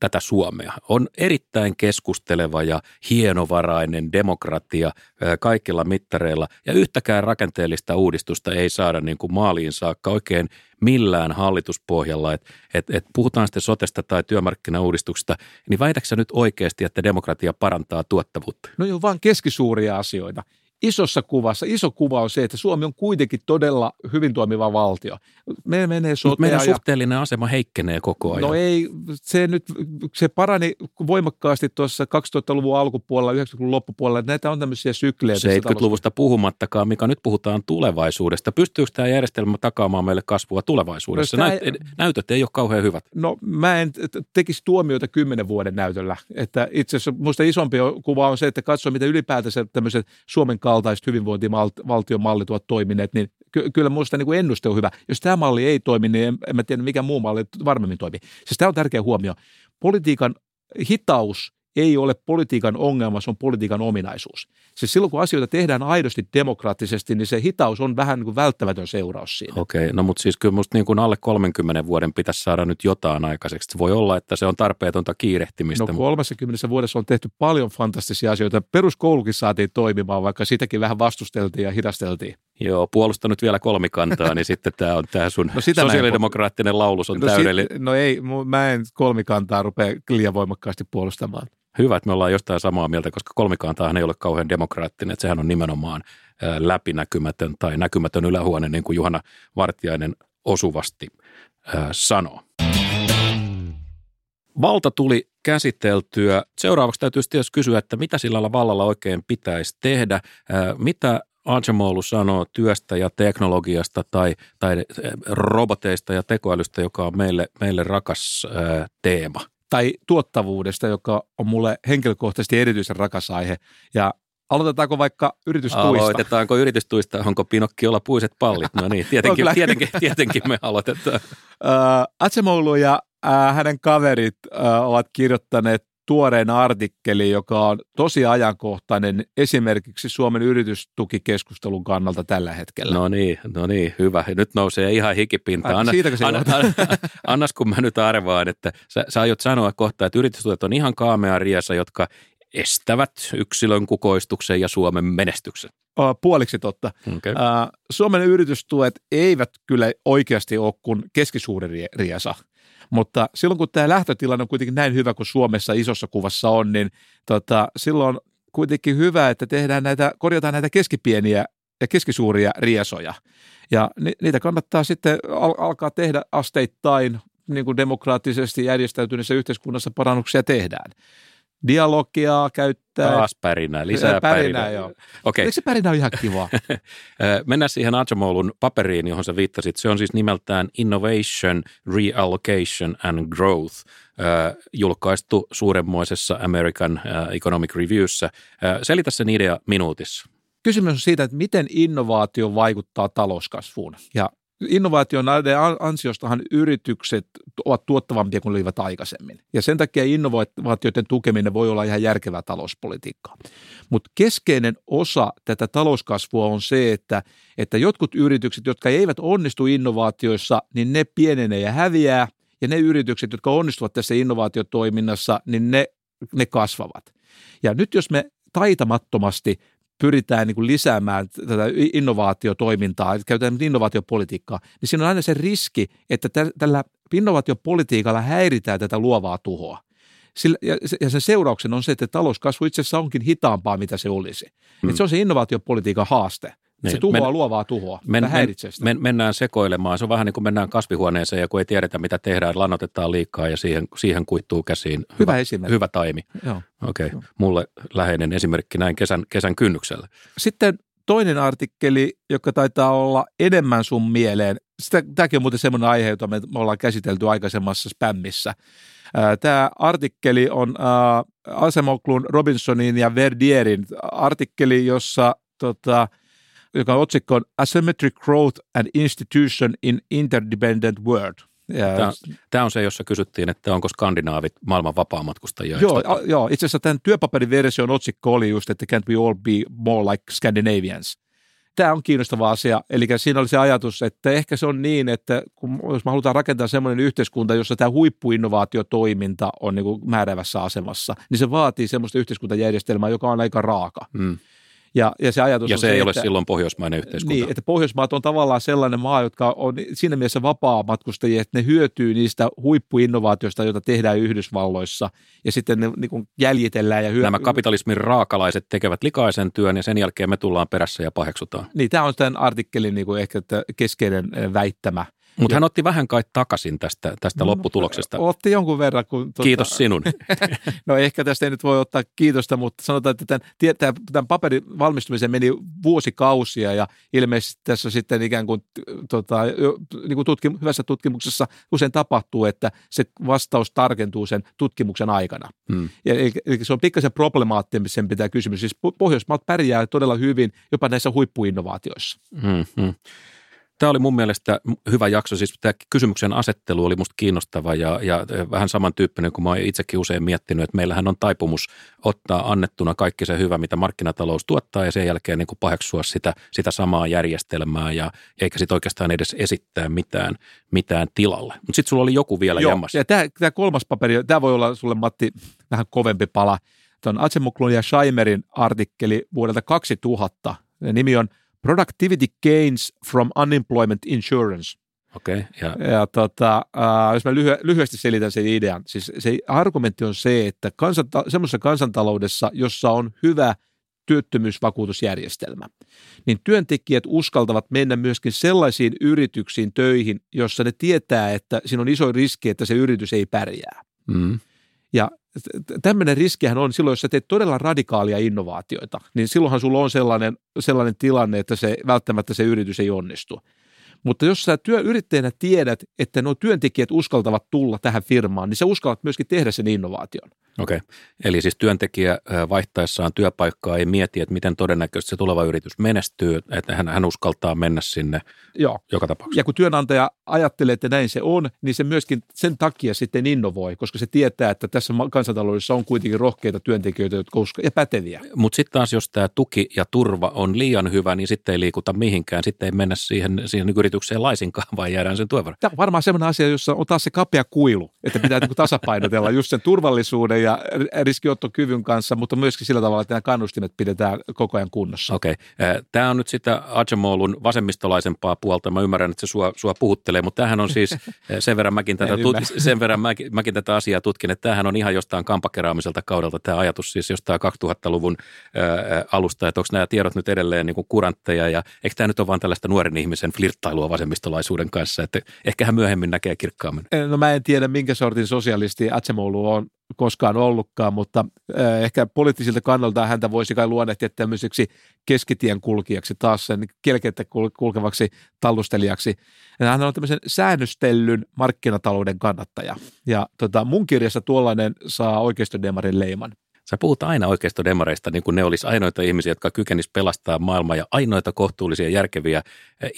tätä Suomea. On erittäin keskusteleva ja hienovarainen demokratia kaikilla mittareilla ja yhtäkään rakenteellista uudistusta ei saada niin kuin maaliin saakka oikein millään hallituspohjalla, että et, et puhutaan sitten sotesta tai työmarkkinauudistuksesta, niin väitäksä nyt oikeasti, että demokratia parantaa tuottavuutta? No joo, vaan keskisuuria asioita isossa kuvassa, iso kuva on se, että Suomi on kuitenkin todella hyvin toimiva valtio. Me menee sotea meidän ja... suhteellinen asema heikkenee koko ajan. No ei, se nyt, se parani voimakkaasti tuossa 2000-luvun alkupuolella, 90-luvun loppupuolella, että näitä on tämmöisiä syklejä. 70-luvusta puhumattakaan, mikä nyt puhutaan tulevaisuudesta. Pystyykö tämä järjestelmä takaamaan meille kasvua tulevaisuudessa? No Näyt, ei, näytöt ei ole kauhean hyvät. No mä en tekisi tuomioita kymmenen vuoden näytöllä. Että itse asiassa minusta isompi kuva on se, että katsoo, mitä ylipäätänsä tämmöiset Suomen kaltaiset hyvinvointivaltion mallit ovat toimineet, niin ky- kyllä minusta niin kuin ennuste on hyvä. Jos tämä malli ei toimi, niin en, en mä tiedä, mikä muu malli varmemmin toimii. Siis tämä on tärkeä huomio. Politiikan hitaus ei ole politiikan ongelma, se on politiikan ominaisuus. Siis silloin, kun asioita tehdään aidosti demokraattisesti, niin se hitaus on vähän niin kuin välttämätön seuraus siinä. Okei, no mutta siis kyllä minusta niin kuin alle 30 vuoden pitäisi saada nyt jotain aikaiseksi. Se voi olla, että se on tarpeetonta kiirehtimistä. No 30 vuodessa on tehty paljon fantastisia asioita. Peruskoulukin saatiin toimimaan, vaikka sitäkin vähän vastusteltiin ja hidasteltiin. Joo, puolustanut vielä kolmikantaa, niin sitten tämä on tämä sun *laughs* no sitä sosiaalidemokraattinen laulus on no täydellinen. Sit, no ei, mä en kolmikantaa rupea liian voimakkaasti puolustamaan. Hyvä, että me ollaan jostain samaa mieltä, koska kolmikantaahan ei ole kauhean demokraattinen, että sehän on nimenomaan läpinäkymätön tai näkymätön ylähuone, niin kuin Juhana Vartiainen osuvasti sanoo. Valta tuli käsiteltyä. Seuraavaksi täytyy tietysti kysyä, että mitä sillä vallalla oikein pitäisi tehdä, mitä Archimolu sanoo työstä ja teknologiasta tai, tai roboteista ja tekoälystä, joka on meille, meille rakas teema – tai tuottavuudesta, joka on mulle henkilökohtaisesti erityisen rakas aihe. Ja Aloitetaanko vaikka yritystuista? Aloitetaanko yritystuista? Onko Pinokkiolla puiset pallit? No niin, tietenkin, *laughs* tietenkin, tietenkin me aloitetaan. Atsemoulu ja hänen kaverit ovat kirjoittaneet tuoreen artikkeli, joka on tosi ajankohtainen esimerkiksi Suomen yritystukikeskustelun kannalta tällä hetkellä. No niin, no niin, hyvä. Nyt nousee ihan hikipinta. Anna, anna, anna, annas kun mä nyt arvaan, että sä, sä aiot sanoa kohta, että yritystuet on ihan kaamea riesa, jotka estävät yksilön kukoistuksen ja Suomen menestyksen. Puoliksi totta. Okay. Suomen yritystuet eivät kyllä oikeasti ole kuin keskisuuri riesa. Mutta silloin kun tämä lähtötilanne on kuitenkin näin hyvä kuin Suomessa isossa kuvassa on, niin tota, silloin kuitenkin hyvä, että tehdään näitä, korjataan näitä keskipieniä ja keskisuuria riesoja. Ja niitä kannattaa sitten al- alkaa tehdä asteittain, niin kuin demokraattisesti järjestäytyneessä yhteiskunnassa parannuksia tehdään dialogia käyttää. Taas pärinää, lisää pärinää. pärinää joo. Okay. Eikö se pärinä ole ihan kiva? *laughs* Mennään siihen Acemolun paperiin, johon sä viittasit. Se on siis nimeltään Innovation, Reallocation and Growth, julkaistu suuremmoisessa American Economic Reviewssä. Selitä sen idea minuutissa. Kysymys on siitä, että miten innovaatio vaikuttaa talouskasvuun. Ja innovaation ansiostahan yritykset ovat tuottavampia kuin olivat aikaisemmin. Ja sen takia innovaatioiden tukeminen voi olla ihan järkevää talouspolitiikkaa. Mutta keskeinen osa tätä talouskasvua on se, että, että jotkut yritykset, jotka eivät onnistu innovaatioissa, niin ne pienenee ja häviää. Ja ne yritykset, jotka onnistuvat tässä innovaatiotoiminnassa, niin ne, ne kasvavat. Ja nyt jos me taitamattomasti pyritään niin kuin lisäämään tätä innovaatiotoimintaa, käytetään innovaatiopolitiikkaa, niin siinä on aina se riski, että tällä innovaatiopolitiikalla häiritään tätä luovaa tuhoa. Sillä, ja sen seurauksen on se, että talouskasvu itse asiassa onkin hitaampaa, mitä se olisi. Hmm. Että se on se innovaatiopolitiikan haaste. Niin. Se tuhoaa men, luovaa tuhoa, men, men, men, mennään sekoilemaan. Se on vähän niin kuin mennään kasvihuoneeseen ja kun ei tiedetä mitä tehdään, lannotetaan liikaa ja siihen, siihen kuittuu käsiin. Hyvä, hyvä esimerkki. Hyvä taimi. Okei, okay. mulle läheinen esimerkki näin kesän, kesän kynnyksellä. Sitten toinen artikkeli, joka taitaa olla enemmän sun mieleen. Sitä, tämäkin on muuten semmoinen aihe, jota me, me ollaan käsitelty aikaisemmassa spämmissä. Tämä artikkeli on äh, Asemoklun, Robinsonin ja Verdierin artikkeli, jossa tota, – joka on otsikko Asymmetric Growth and Institution in Interdependent World. Tämä, tämä on se, jossa kysyttiin, että onko skandinaavit maailman vapaamatkustajia. Joo, a, joo, itse asiassa tämän työpaperiversion otsikko oli just, että can't we all be more like Scandinavians. Tämä on kiinnostava asia. Eli siinä oli se ajatus, että ehkä se on niin, että kun, jos me halutaan rakentaa sellainen yhteiskunta, jossa tämä huippuinnovaatiotoiminta on niin kuin määräävässä asemassa, niin se vaatii sellaista yhteiskuntajärjestelmää, joka on aika raaka. Hmm. Ja, ja se ajatus ja se, se ei ole että, silloin pohjoismainen yhteiskunta. Niin, että Pohjoismaat on tavallaan sellainen maa, jotka on siinä mielessä vapaa matkustajia, että ne hyötyy niistä huippuinnovaatioista, joita tehdään Yhdysvalloissa, ja sitten ne niin kuin jäljitellään ja hyötyy. Nämä kapitalismin raakalaiset tekevät likaisen työn, ja sen jälkeen me tullaan perässä ja paheksutaan. Niin, tämä on tämän artikkelin niin kuin ehkä keskeinen väittämä. Mutta hän otti vähän kai takaisin tästä, tästä no, lopputuloksesta. Otti jonkun verran. Kun, tuota, Kiitos sinun. *laughs* no ehkä tästä ei nyt voi ottaa kiitosta, mutta sanotaan, että tämän, tämän, tämän paperin valmistumiseen meni vuosikausia ja ilmeisesti tässä sitten ikään kuin, tota, niin kuin tutkim, hyvässä tutkimuksessa usein tapahtuu, että se vastaus tarkentuu sen tutkimuksen aikana. Hmm. Ja, eli, eli se on pikkasen problemaattisempi tämä kysymys. Siis Pohjoismaat pärjää todella hyvin jopa näissä huippuinnovaatioissa. Hmm, hmm. Tämä oli mun mielestä hyvä jakso, siis tämä kysymyksen asettelu oli musta kiinnostava ja, ja vähän samantyyppinen kuin mä oon itsekin usein miettinyt, että meillähän on taipumus ottaa annettuna kaikki se hyvä, mitä markkinatalous tuottaa ja sen jälkeen niin kuin paheksua sitä, sitä samaa järjestelmää ja eikä sitten oikeastaan edes esittää mitään, mitään tilalle. Mutta sitten sulla oli joku vielä Joo, jammas. ja tämä, tämä kolmas paperi, tämä voi olla sulle Matti vähän kovempi pala. Tämä on Atsemoklun ja Scheimerin artikkeli vuodelta 2000. Ja nimi on – Productivity Gains from Unemployment Insurance. Okei. Okay, ja, ja tota, äh, jos mä lyhy- lyhyesti selitän sen idean, siis se argumentti on se, että kansanta- semmoisessa kansantaloudessa, jossa on hyvä työttömyysvakuutusjärjestelmä, niin työntekijät uskaltavat mennä myöskin sellaisiin yrityksiin töihin, jossa ne tietää, että siinä on iso riski, että se yritys ei pärjää. Mm. Ja tämmöinen riskihän on silloin, jos sä teet todella radikaalia innovaatioita, niin silloinhan sulla on sellainen, sellainen tilanne, että se välttämättä se yritys ei onnistu. Mutta jos sä työyrittäjänä tiedät, että nuo työntekijät uskaltavat tulla tähän firmaan, niin sä uskallat myöskin tehdä sen innovaation. Okei, okay. eli siis työntekijä vaihtaessaan työpaikkaa ei mieti, että miten todennäköisesti se tuleva yritys menestyy, että hän, hän uskaltaa mennä sinne Joo. joka tapauksessa. Ja kun työnantaja ajattelee, että näin se on, niin se myöskin sen takia sitten innovoi, koska se tietää, että tässä kansantaloudessa on kuitenkin rohkeita työntekijöitä, jotka usko, ja päteviä. Mutta sitten taas, jos tämä tuki ja turva on liian hyvä, niin sitten ei liikuta mihinkään, sitten ei mennä siihen, siihen yritykseen laisinkaan, vaan jäädään sen työvaraan. Tämä on varmaan sellainen asia, jossa on taas se kapea kuilu, että pitää niinku tasapainotella just sen turvallisuuden ja riskinottokyvyn kanssa, mutta myöskin sillä tavalla, että nämä kannustimet pidetään koko ajan kunnossa. Okei. Okay. Tämä on nyt sitä Ajamolun vasemmistolaisempaa puolta. Mä ymmärrän, että se sua, sua puhuttelee, mutta tämähän on siis *laughs* sen verran mäkin tätä, tut, sen verran mäkin, mäkin tätä asiaa tutkin, että tämähän on ihan jostain kampakeraamiselta kaudelta tämä ajatus, siis jostain 2000-luvun ää, alusta, että onko nämä tiedot nyt edelleen niin kuin kurantteja ja eikö tämä nyt ole vain tällaista nuoren ihmisen flirttailua vasemmistolaisuuden kanssa, että ehkä hän myöhemmin näkee kirkkaammin. No mä en tiedä, minkä sortin sosialisti Atsemolu on, koskaan ollutkaan, mutta äh, ehkä poliittisilta kannalta häntä voisi kai luonnehtia tämmöiseksi keskitien kulkijaksi, taas sen kelkettä kulkevaksi tallustelijaksi. Hän on tämmöisen säännöstellyn markkinatalouden kannattaja. Ja tota, mun kirjassa tuollainen saa oikeistodemarin leiman. Sä puhut aina oikeistodemareista niin kuin ne olisi ainoita ihmisiä, jotka kykenisivät pelastaa maailmaa ja ainoita kohtuullisia järkeviä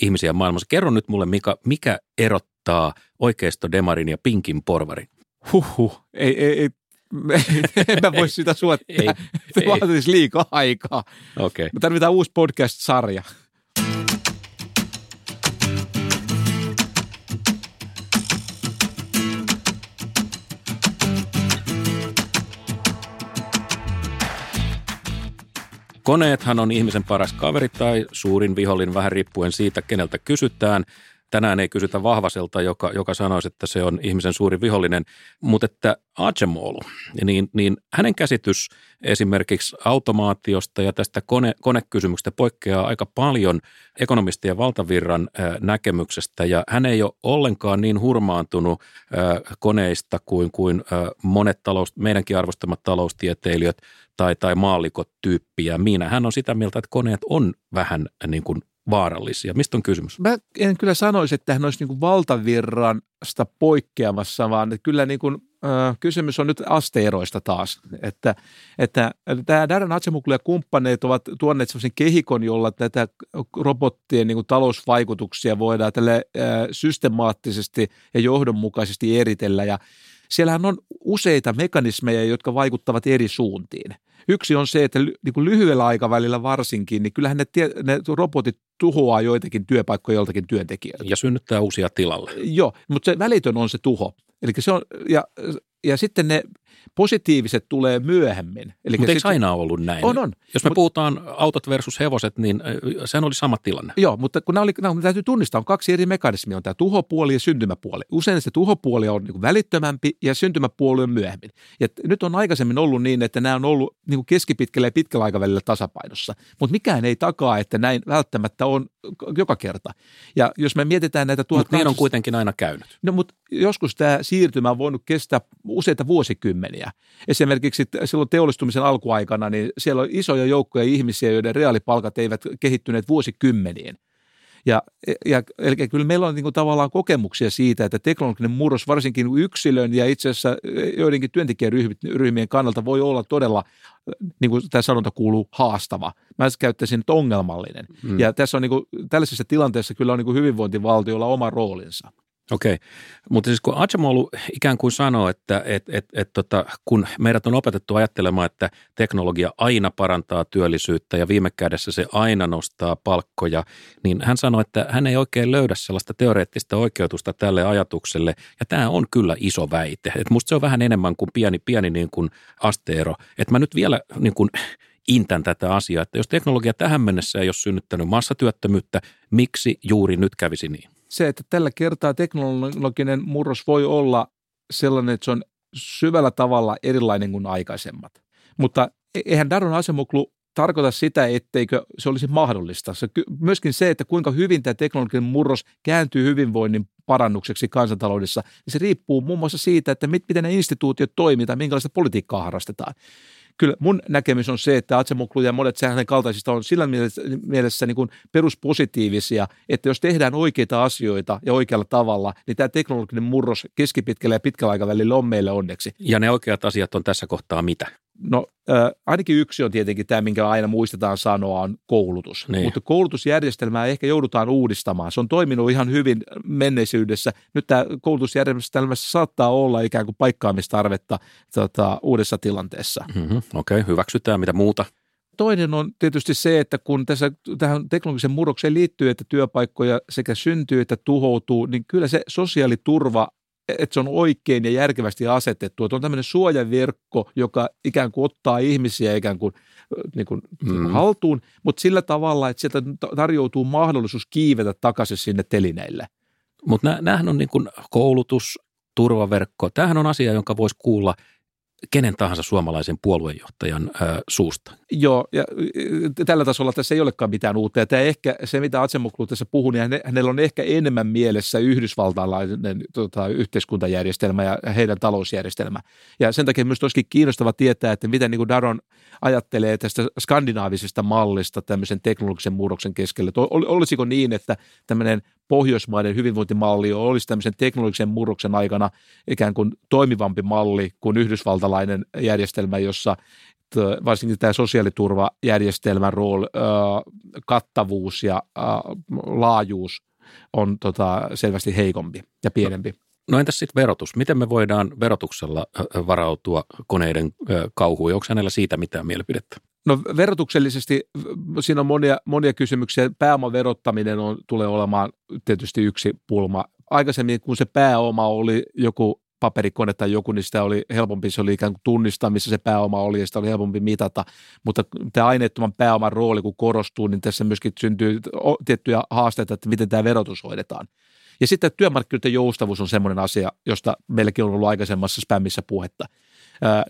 ihmisiä maailmassa. Kerro nyt mulle, mikä, mikä erottaa oikeistodemarin ja pinkin porvarin? Huhhuh, ei, ei, ei *laughs* en mä voi sitä suottaa. Ei, Se *laughs* vaatisi liikaa aikaa. Okay. Me tarvitaan uusi podcast-sarja. Koneethan on ihmisen paras kaveri tai suurin vihollinen vähän riippuen siitä, keneltä kysytään – Tänään ei kysytä vahvaselta, joka, joka sanoisi, että se on ihmisen suuri vihollinen, mutta että Acemolu, niin, niin hänen käsitys esimerkiksi automaatiosta ja tästä kone, konekysymyksestä poikkeaa aika paljon ekonomistien valtavirran näkemyksestä. Ja hän ei ole ollenkaan niin hurmaantunut koneista kuin, kuin monet talous, meidänkin arvostamat taloustieteilijät tai, tai maallikot tyyppiä. Minä hän on sitä mieltä, että koneet on vähän niin kuin vaarallisia? Mistä on kysymys? Mä en kyllä sanoisi, että hän olisi niin kuin valtavirrasta poikkeamassa, vaan että kyllä niin kuin, äh, kysymys on nyt asteeroista taas. Että, että tämä Darren Hatsemuklu ja kumppaneet ovat tuoneet sellaisen kehikon, jolla tätä robottien niin kuin talousvaikutuksia voidaan tälle äh, systemaattisesti ja johdonmukaisesti eritellä ja Siellähän on useita mekanismeja, jotka vaikuttavat eri suuntiin. Yksi on se, että niin kuin lyhyellä aikavälillä varsinkin, niin kyllähän ne, ne robotit tuhoaa joitakin työpaikkoja joltakin työntekijöiltä. Ja synnyttää uusia tilalle. Joo, mutta se välitön on se tuho. Eli se on, ja, ja sitten ne positiiviset tulee myöhemmin. Mutta eikö aina ollut näin? On, on. Jos me Mut, puhutaan autot versus hevoset, niin sehän oli sama tilanne. Joo, mutta kun nämä oli, nämä täytyy tunnistaa, on kaksi eri mekanismia, on tämä tuhopuoli ja syntymäpuoli. Usein se tuhopuoli on niin välittömämpi ja syntymäpuoli on myöhemmin. Ja nyt on aikaisemmin ollut niin, että nämä on ollut niin keskipitkällä ja pitkällä aikavälillä tasapainossa, mutta mikään ei takaa, että näin välttämättä on joka kerta. Ja jos me mietitään näitä... Mutta niin on kuitenkin aina käynyt. No, mutta joskus tämä siirtymä on voinut kestää useita vuosikymmeniä. Esimerkiksi silloin teollistumisen alkuaikana, niin siellä on isoja joukkoja ihmisiä, joiden reaalipalkat eivät kehittyneet vuosikymmeniin. Ja, ja eli kyllä meillä on niin kuin tavallaan kokemuksia siitä, että teknologinen murros varsinkin yksilön ja itse asiassa joidenkin työntekijäryhmien kannalta voi olla todella, niin kuin tämä sanonta kuuluu, haastava. Mä käyttäisin nyt ongelmallinen. Hmm. Ja tässä on niin kuin, tällaisessa tilanteessa kyllä on niin kuin hyvinvointivaltiolla oma roolinsa. Okei, mutta siis kun Acemolu ikään kuin sanoo, että et, et, et, tota, kun meidät on opetettu ajattelemaan, että teknologia aina parantaa työllisyyttä ja viime kädessä se aina nostaa palkkoja, niin hän sanoi, että hän ei oikein löydä sellaista teoreettista oikeutusta tälle ajatukselle, ja tämä on kyllä iso väite. Et musta se on vähän enemmän kuin pieni, pieni niin kuin asteero. Että mä nyt vielä niin kuin intän tätä asiaa, että jos teknologia tähän mennessä ei ole synnyttänyt massatyöttömyyttä, miksi juuri nyt kävisi niin? Se, että tällä kertaa teknologinen murros voi olla sellainen, että se on syvällä tavalla erilainen kuin aikaisemmat. Mutta e-, eihän Daron Asemuklu tarkoita sitä, etteikö se olisi mahdollista. Se, myöskin se, että kuinka hyvin tämä teknologinen murros kääntyy hyvinvoinnin parannukseksi kansantaloudessa, niin se riippuu muun muassa siitä, että miten ne instituutiot toimivat tai minkälaista politiikkaa harrastetaan kyllä mun näkemys on se, että Atsemoglu ja monet hänen kaltaisista on sillä mielessä, mielessä niin kuin peruspositiivisia, että jos tehdään oikeita asioita ja oikealla tavalla, niin tämä teknologinen murros keskipitkällä ja pitkällä aikavälillä on meille onneksi. Ja ne oikeat asiat on tässä kohtaa mitä? No äh, ainakin yksi on tietenkin tämä, minkä aina muistetaan sanoa, on koulutus. Niin. Mutta koulutusjärjestelmää ehkä joudutaan uudistamaan. Se on toiminut ihan hyvin menneisyydessä. Nyt tämä koulutusjärjestelmässä saattaa olla ikään kuin paikkaamistarvetta tota, uudessa tilanteessa. Mm-hmm. Okei, okay, hyväksytään. Mitä muuta? Toinen on tietysti se, että kun tässä tähän teknologisen murrokseen liittyy, että työpaikkoja sekä syntyy että tuhoutuu, niin kyllä se sosiaaliturva että se on oikein ja järkevästi asetettu. Että on tämmöinen suojaverkko, joka ikään kuin ottaa ihmisiä ikään kuin, niin kuin mm. haltuun, mutta sillä tavalla, että sieltä tarjoutuu mahdollisuus kiivetä takaisin sinne telineille. Mutta näähän on niin kuin koulutus, turvaverkko. Tämähän on asia, jonka voisi kuulla – kenen tahansa suomalaisen puoluejohtajan ö, suusta. Joo, ja tällä tasolla tässä ei olekaan mitään uutta. Ja tämä ehkä, se, mitä Atsemuklu tässä puhuu, niin hänellä on ehkä enemmän mielessä yhdysvaltalainen tota, yhteiskuntajärjestelmä ja heidän talousjärjestelmä. Ja sen takia myös olisikin kiinnostava tietää, että miten niin kuin Daron ajattelee tästä skandinaavisesta mallista tämmöisen teknologisen murroksen keskellä. Olisiko niin, että tämmöinen pohjoismaiden hyvinvointimalli olisi tämmöisen teknologisen murroksen aikana ikään kuin toimivampi malli kuin yhdysvaltalainen järjestelmä, jossa varsinkin tämä sosiaaliturvajärjestelmän rooli, kattavuus ja laajuus on tota selvästi heikompi ja pienempi. No entäs sitten verotus? Miten me voidaan verotuksella varautua koneiden kauhuun? Onko hänellä siitä mitään mielipidettä? No verotuksellisesti siinä on monia, monia kysymyksiä. Pääoman verottaminen on, tulee olemaan tietysti yksi pulma. Aikaisemmin, kun se pääoma oli joku paperikone tai joku, niin sitä oli helpompi, se oli ikään kuin tunnistaa, missä se pääoma oli, ja sitä oli helpompi mitata. Mutta tämä aineettoman pääoman rooli, kun korostuu, niin tässä myöskin syntyy tiettyjä haasteita, että miten tämä verotus hoidetaan. Ja sitten työmarkkinoiden joustavuus on semmoinen asia, josta meilläkin on ollut aikaisemmassa spämmissä puhetta.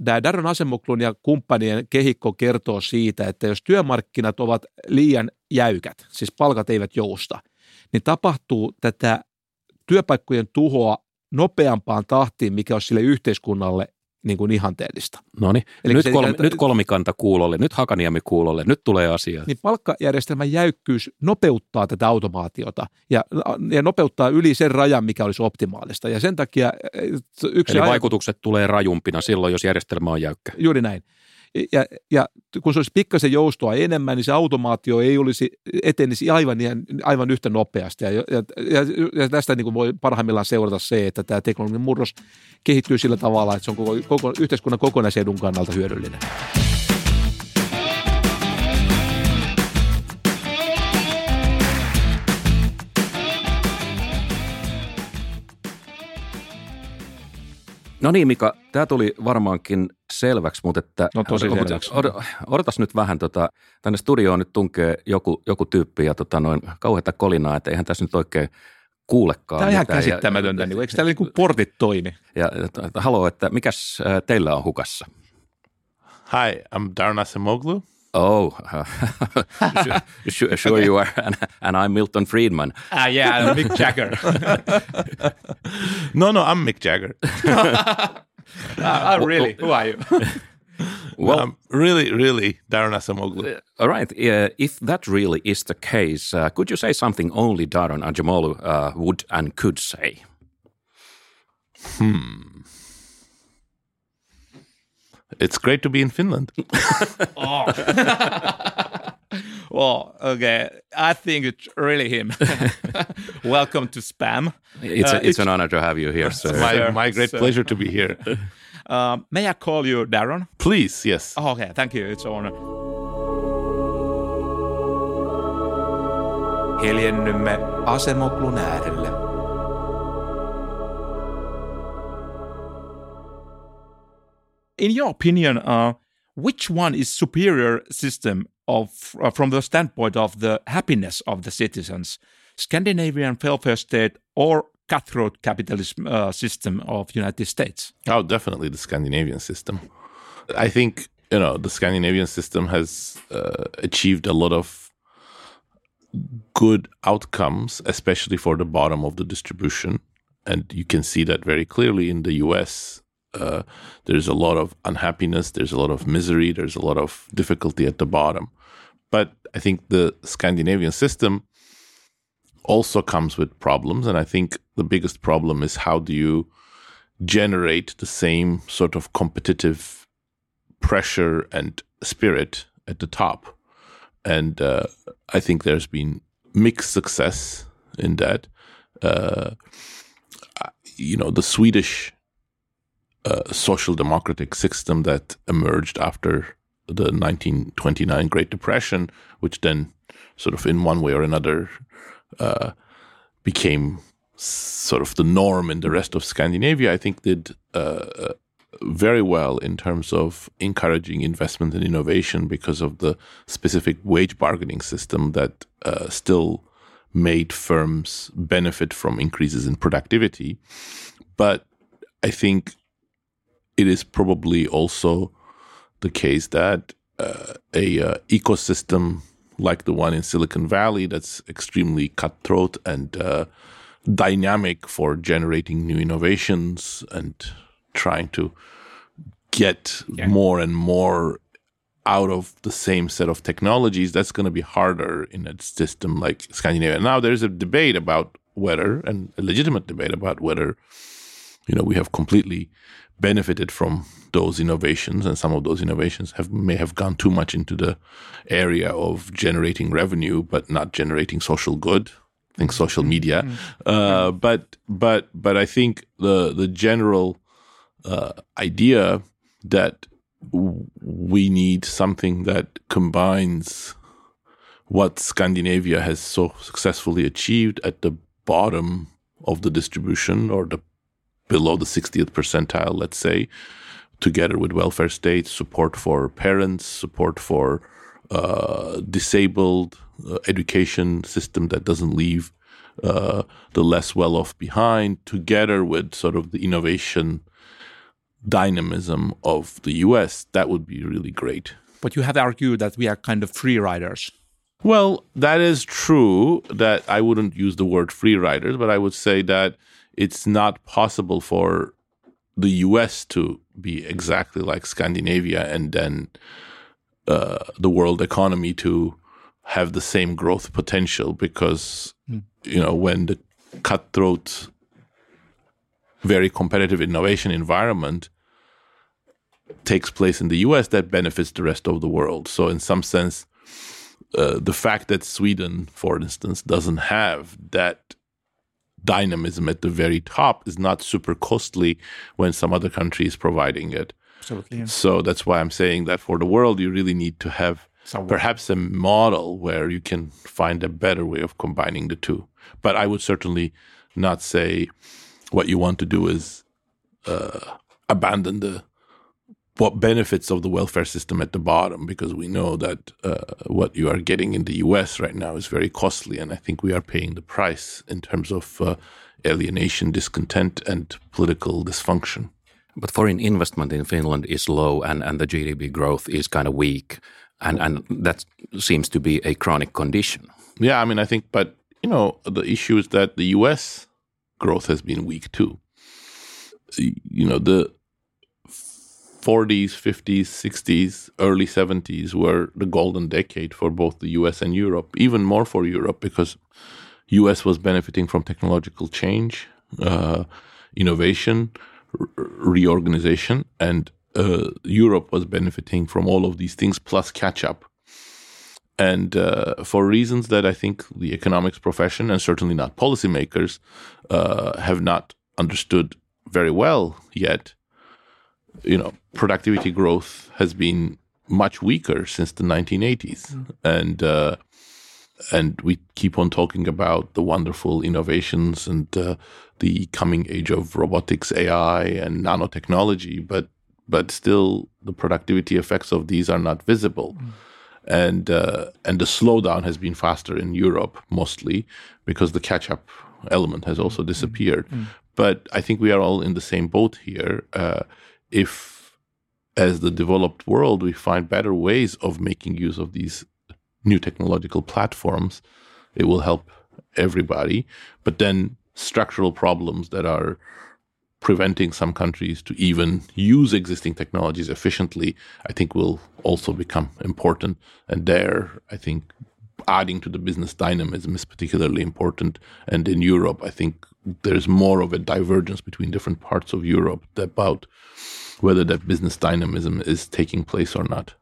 Tämä Darren Asemuklun ja kumppanien kehikko kertoo siitä, että jos työmarkkinat ovat liian jäykät, siis palkat eivät jousta, niin tapahtuu tätä työpaikkojen tuhoa nopeampaan tahtiin, mikä olisi sille yhteiskunnalle niin kuin ihanteellista. No niin, nyt, kolmi, nyt kolmikanta kuulolle, nyt Hakaniemi kuulolle, nyt tulee asia. Niin palkkajärjestelmän jäykkyys nopeuttaa tätä automaatiota ja, ja nopeuttaa yli sen rajan, mikä olisi optimaalista. Ja sen takia yksi Eli ajatus, vaikutukset tulee rajumpina silloin, jos järjestelmä on jäykkä. Juuri näin ja, ja kun se olisi pikkasen joustoa enemmän, niin se automaatio ei olisi, etenisi aivan, aivan yhtä nopeasti. Ja, ja, ja, ja tästä niin kuin voi parhaimmillaan seurata se, että tämä teknologinen murros kehittyy sillä tavalla, että se on koko, koko yhteiskunnan kokonaisedun kannalta hyödyllinen. No niin Mika, tämä tuli varmaankin selväksi, mutta että... No tosi selväksi. odotas nyt vähän, tota, tänne studioon nyt tunkee joku, joku tyyppi ja tota, noin kauheita kolinaa, että eihän tässä nyt oikein kuulekaan. Tämä on ihan käsittämätöntä, ja, niin, eikö täällä niin portit toimi? Ja, että, haloo, että mikäs teillä on hukassa? Hi, I'm Darren Asimoglu. Oh, *laughs* sure, *laughs* sure you are, and, and, I'm Milton Friedman. Ah, yeah, Mick Jagger. *laughs* no, no, I'm Mick Jagger. uh, really, who are you? well, um, really, really, Darren Asamoglu. Uh, all right. Uh, if that really is the case, uh, could you say something only Darren Ajamolu uh, would and could say? Hmm. It's great to be in Finland. *laughs* oh. well, *laughs* okay. I think it's really him. *laughs* Welcome to Spam. It's, a, uh, it's, it's, an honor to have you here, sir. My, sir, my great sir. pleasure to be here. Uh, may I call you Darren? Please, yes. Oh, okay, thank you. It's an honor. Hiljennymme asemoklun äärelle. In your opinion, uh, which one is superior system of uh, from the standpoint of the happiness of the citizens, Scandinavian welfare state or cutthroat capitalist uh, system of United States? Oh, definitely the Scandinavian system. I think you know the Scandinavian system has uh, achieved a lot of good outcomes, especially for the bottom of the distribution, and you can see that very clearly in the U.S uh, there's a lot of unhappiness, there's a lot of misery, there's a lot of difficulty at the bottom. But I think the Scandinavian system also comes with problems. And I think the biggest problem is how do you generate the same sort of competitive pressure and spirit at the top? And uh, I think there's been mixed success in that. Uh, you know, the Swedish uh, social democratic system that emerged after the 1929 Great Depression, which then sort of in one way or another uh, became sort of the norm in the rest of Scandinavia, I think did uh, very well in terms of encouraging investment and innovation because of the specific wage bargaining system that uh, still made firms benefit from increases in productivity. But I think it is probably also the case that uh, a uh, ecosystem like the one in Silicon Valley that's extremely cutthroat and uh, dynamic for generating new innovations and trying to get yeah. more and more out of the same set of technologies, that's going to be harder in a system like Scandinavia. Now, there's a debate about whether, and a legitimate debate about whether, you know, we have completely benefited from those innovations, and some of those innovations have may have gone too much into the area of generating revenue, but not generating social good. I think social media, mm-hmm. uh, but but but I think the the general uh, idea that we need something that combines what Scandinavia has so successfully achieved at the bottom of the distribution or the below the 60th percentile, let's say, together with welfare states, support for parents, support for uh, disabled, uh, education system that doesn't leave uh, the less well off behind, together with sort of the innovation dynamism of the US, that would be really great. But you have argued that we are kind of free riders. Well, that is true that I wouldn't use the word free riders, but I would say that it's not possible for the US to be exactly like Scandinavia and then uh, the world economy to have the same growth potential because, mm. you know, when the cutthroat very competitive innovation environment takes place in the US that benefits the rest of the world. So, in some sense, uh, the fact that Sweden, for instance, doesn't have that dynamism at the very top is not super costly when some other country is providing it. Absolutely. Yeah. So that's why I'm saying that for the world, you really need to have Somewhere. perhaps a model where you can find a better way of combining the two. But I would certainly not say what you want to do is uh, abandon the what benefits of the welfare system at the bottom because we know that uh, what you are getting in the US right now is very costly and I think we are paying the price in terms of uh, alienation, discontent and political dysfunction. But foreign investment in Finland is low and, and the GDP growth is kind of weak and, and that seems to be a chronic condition. Yeah, I mean I think but you know the issue is that the US growth has been weak too. You know the 40s, 50s, 60s, early 70s were the golden decade for both the US and Europe, even more for Europe because US was benefiting from technological change, uh, innovation, reorganization, and uh, Europe was benefiting from all of these things plus catch up. And uh, for reasons that I think the economics profession and certainly not policymakers uh, have not understood very well yet, you know, productivity growth has been much weaker since the 1980s, mm. and uh, and we keep on talking about the wonderful innovations and uh, the coming age of robotics, AI, and nanotechnology, but but still the productivity effects of these are not visible. Mm. And uh, and the slowdown has been faster in Europe mostly because the catch up element has also mm. disappeared. Mm. But I think we are all in the same boat here. Uh, if as the developed world we find better ways of making use of these new technological platforms it will help everybody but then structural problems that are preventing some countries to even use existing technologies efficiently, I think will also become important. And there, I think adding to the business dynamism is particularly important. And in Europe, I think there's more of a divergence between different parts of Europe about whether that business dynamism is taking place or not.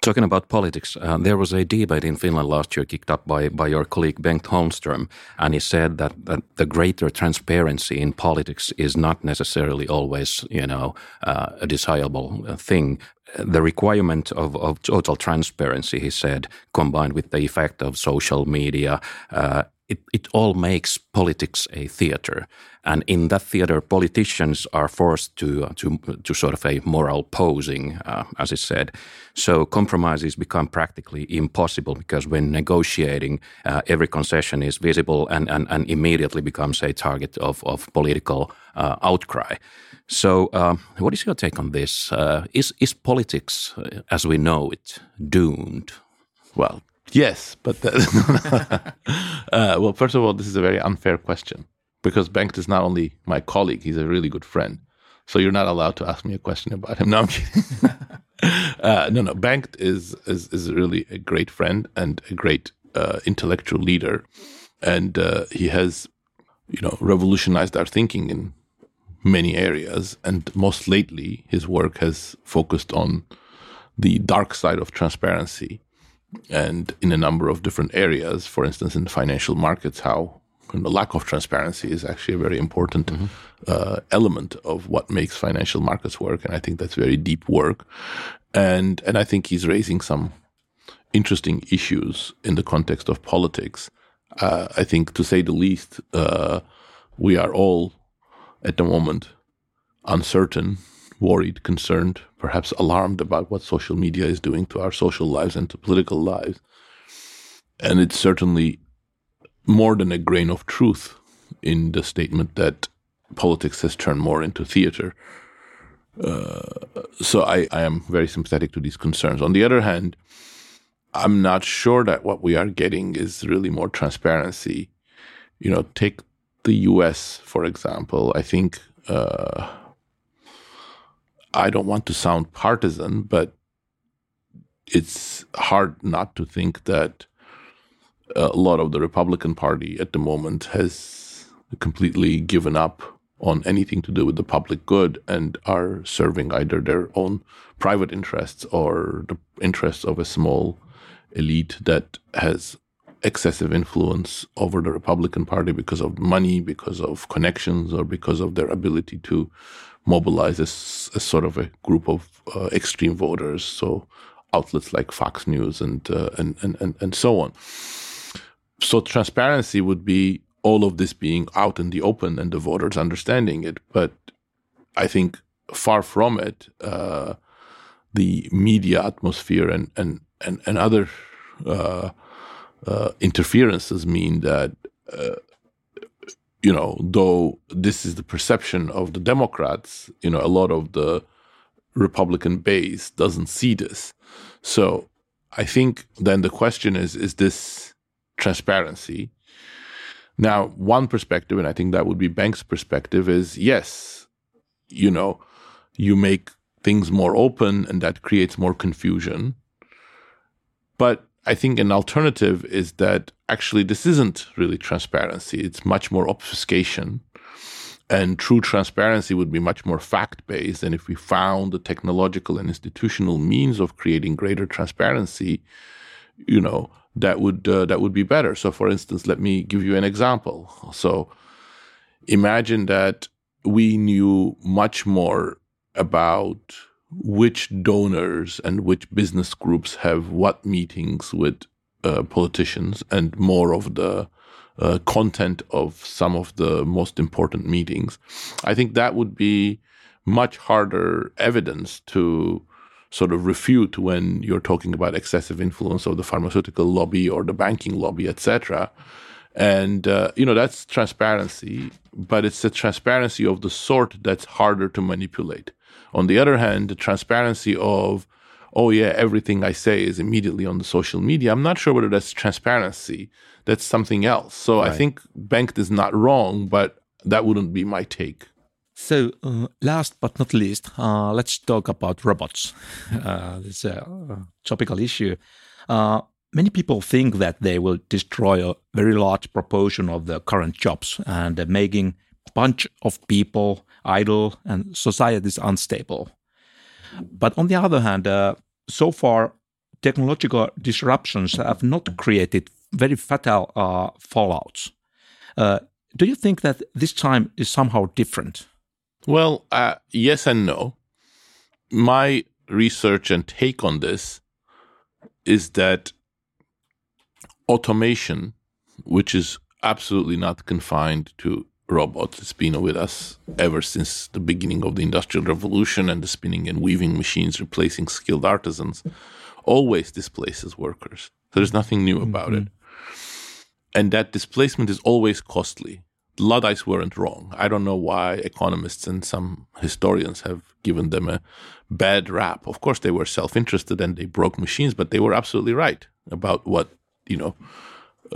Talking about politics, uh, there was a debate in Finland last year kicked up by, by your colleague Bengt Holmström, and he said that, that the greater transparency in politics is not necessarily always, you know, uh, a desirable thing. The requirement of, of total transparency, he said, combined with the effect of social media, uh, it, it all makes politics a theater. And in that theater, politicians are forced to, to, to sort of a moral posing, uh, as it said. So compromises become practically impossible because when negotiating, uh, every concession is visible and, and, and immediately becomes a target of, of political uh, outcry. So, um, what is your take on this? Uh, is, is politics, uh, as we know it, doomed? Well, Yes, but that, *laughs* uh, well, first of all, this is a very unfair question because Bengt is not only my colleague; he's a really good friend. So you're not allowed to ask me a question about him. No, I'm kidding. *laughs* uh, no, no. Bengt is, is is really a great friend and a great uh, intellectual leader, and uh, he has, you know, revolutionized our thinking in many areas. And most lately, his work has focused on the dark side of transparency and in a number of different areas. For instance, in financial markets, how the lack of transparency is actually a very important mm-hmm. uh, element of what makes financial markets work, and I think that's very deep work. And and I think he's raising some interesting issues in the context of politics. Uh, I think, to say the least, uh, we are all at the moment uncertain worried, concerned, perhaps alarmed about what social media is doing to our social lives and to political lives. And it's certainly more than a grain of truth in the statement that politics has turned more into theater. Uh, so I, I am very sympathetic to these concerns. On the other hand, I'm not sure that what we are getting is really more transparency. You know, take the US, for example. I think uh, I don't want to sound partisan, but it's hard not to think that uh, a lot of the Republican Party at the moment has completely given up on anything to do with the public good and are serving either their own private interests or the interests of a small elite that has excessive influence over the Republican Party because of money, because of connections, or because of their ability to mobilize a, a sort of a group of uh, extreme voters. So outlets like Fox News and, uh, and, and and and so on. So transparency would be all of this being out in the open and the voters understanding it. But I think far from it, uh, the media atmosphere and and and, and other uh, uh, interferences mean that uh, you know, though this is the perception of the Democrats, you know, a lot of the Republican base doesn't see this. So I think then the question is is this transparency? Now, one perspective, and I think that would be Banks' perspective, is yes, you know, you make things more open and that creates more confusion. But I think an alternative is that actually this isn't really transparency. It's much more obfuscation. And true transparency would be much more fact based. And if we found the technological and institutional means of creating greater transparency, you know, that would uh, that would be better. So, for instance, let me give you an example. So, imagine that we knew much more about which donors and which business groups have what meetings with uh, politicians and more of the uh, content of some of the most important meetings. I think that would be much harder evidence to sort of refute when you're talking about excessive influence of the pharmaceutical lobby or the banking lobby, etc. And uh, you know that's transparency, but it's a transparency of the sort that's harder to manipulate. On the other hand, the transparency of, oh yeah, everything I say is immediately on the social media. I'm not sure whether that's transparency. That's something else. So right. I think Bengt is not wrong, but that wouldn't be my take. So, uh, last but not least, uh, let's talk about robots. *laughs* Uh, it's a topical issue. Uh, many people think that they will destroy a very large proportion of the current jobs and uh, making a bunch of people idle and society is unstable. But on the other hand, uh, so far, technological disruptions have not created very fatal fallouts. do you think that this time is somehow different? Well, uh, yes and no. My research and take on this is that automation, which is absolutely not confined to robots, it's been with us ever since the beginning of the Industrial Revolution and the spinning and weaving machines replacing skilled artisans, always displaces workers. So there's nothing new about mm-hmm. it. And that displacement is always costly. Luddites weren't wrong. I don't know why economists and some historians have given them a bad rap. Of course, they were self-interested and they broke machines, but they were absolutely right about what you know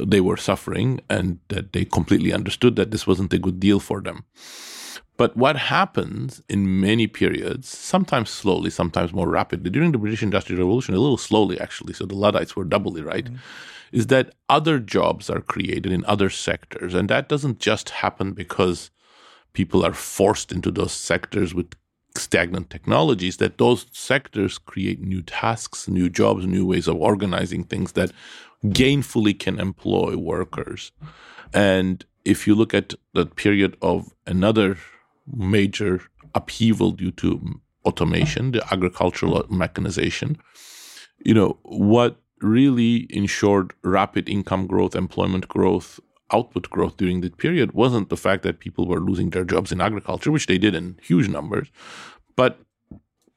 they were suffering, and that they completely understood that this wasn't a good deal for them. But what happens in many periods, sometimes slowly, sometimes more rapidly, during the British Industrial Revolution, a little slowly actually, so the Luddites were doubly right. Mm-hmm is that other jobs are created in other sectors. And that doesn't just happen because people are forced into those sectors with stagnant technologies, that those sectors create new tasks, new jobs, new ways of organizing things that gainfully can employ workers. And if you look at the period of another major upheaval due to automation, the agricultural mechanization, you know, what really ensured rapid income growth, employment growth, output growth during that period wasn't the fact that people were losing their jobs in agriculture, which they did in huge numbers, but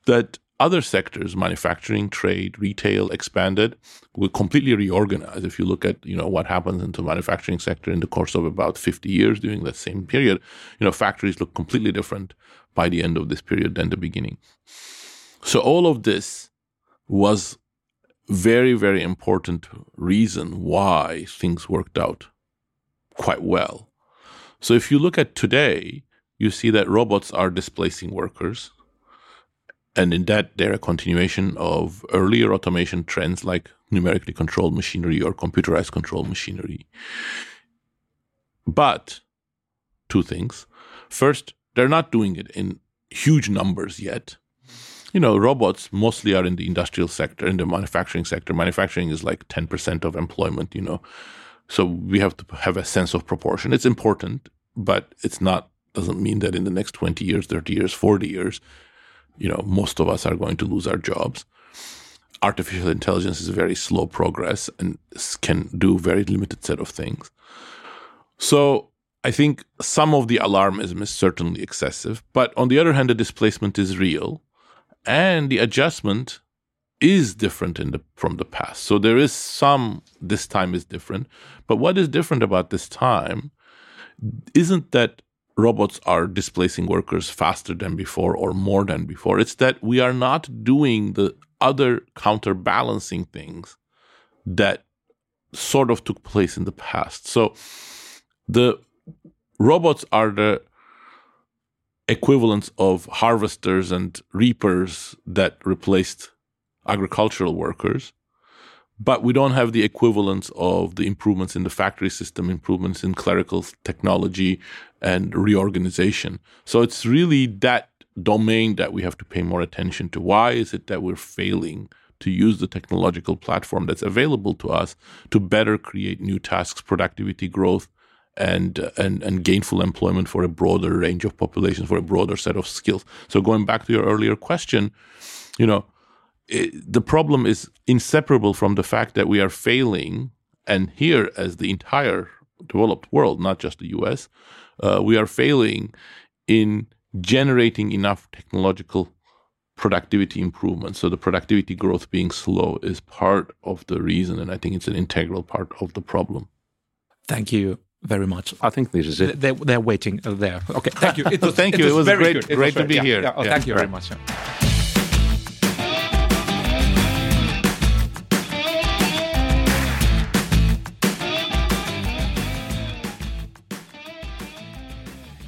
that other sectors, manufacturing, trade, retail, expanded, were completely reorganized. If you look at you know what happens into the manufacturing sector in the course of about 50 years during that same period, you know factories look completely different by the end of this period than the beginning. So all of this was very, very important reason why things worked out quite well. So if you look at today, you see that robots are displacing workers. And in that, they're a continuation of earlier automation trends like numerically controlled machinery or computerized controlled machinery. But two things. First, they're not doing it in huge numbers yet you know, robots mostly are in the industrial sector, in the manufacturing sector. Manufacturing is like 10% of employment, you know. So we have to have a sense of proportion. It's important, but it's not, doesn't mean that in the next 20 years, 30 years, 40 years, you know, most of us are going to lose our jobs. Artificial intelligence is very slow progress and can do very limited set of things. So I think some of the alarmism is certainly excessive, but on the other hand, the displacement is real and the adjustment is different the from the past. So there is some this time is different. But what is different about this time isn't that robots are displacing workers faster than before or more than before. It's that we are not doing the other counterbalancing things that sort of took place in the past. So the robots are the equivalents of harvesters and reapers that replaced agricultural workers. But we don't have the equivalents of the improvements in the factory system, improvements in clerical technology and reorganization. So it's really that domain that we have to pay more attention to. Why is it that we're failing to use the technological platform that's available to us to better create new tasks, productivity growth, and, and, and gainful employment for a broader range of populations, for a broader set of skills. So going back to your earlier question, you know, it, the problem is inseparable from the fact that we are failing, and here as the entire developed world, not just the U.S., uh, we are failing in generating enough technological productivity improvement. So the productivity growth being slow is part of the reason, and I think it's an integral part of the problem. Thank you very much. I think this is it. They, they're waiting there. Okay, thank you. *laughs* It was, thank you. It was, it was great, great to be yeah, here. Yeah, oh, yeah. Thank you very much.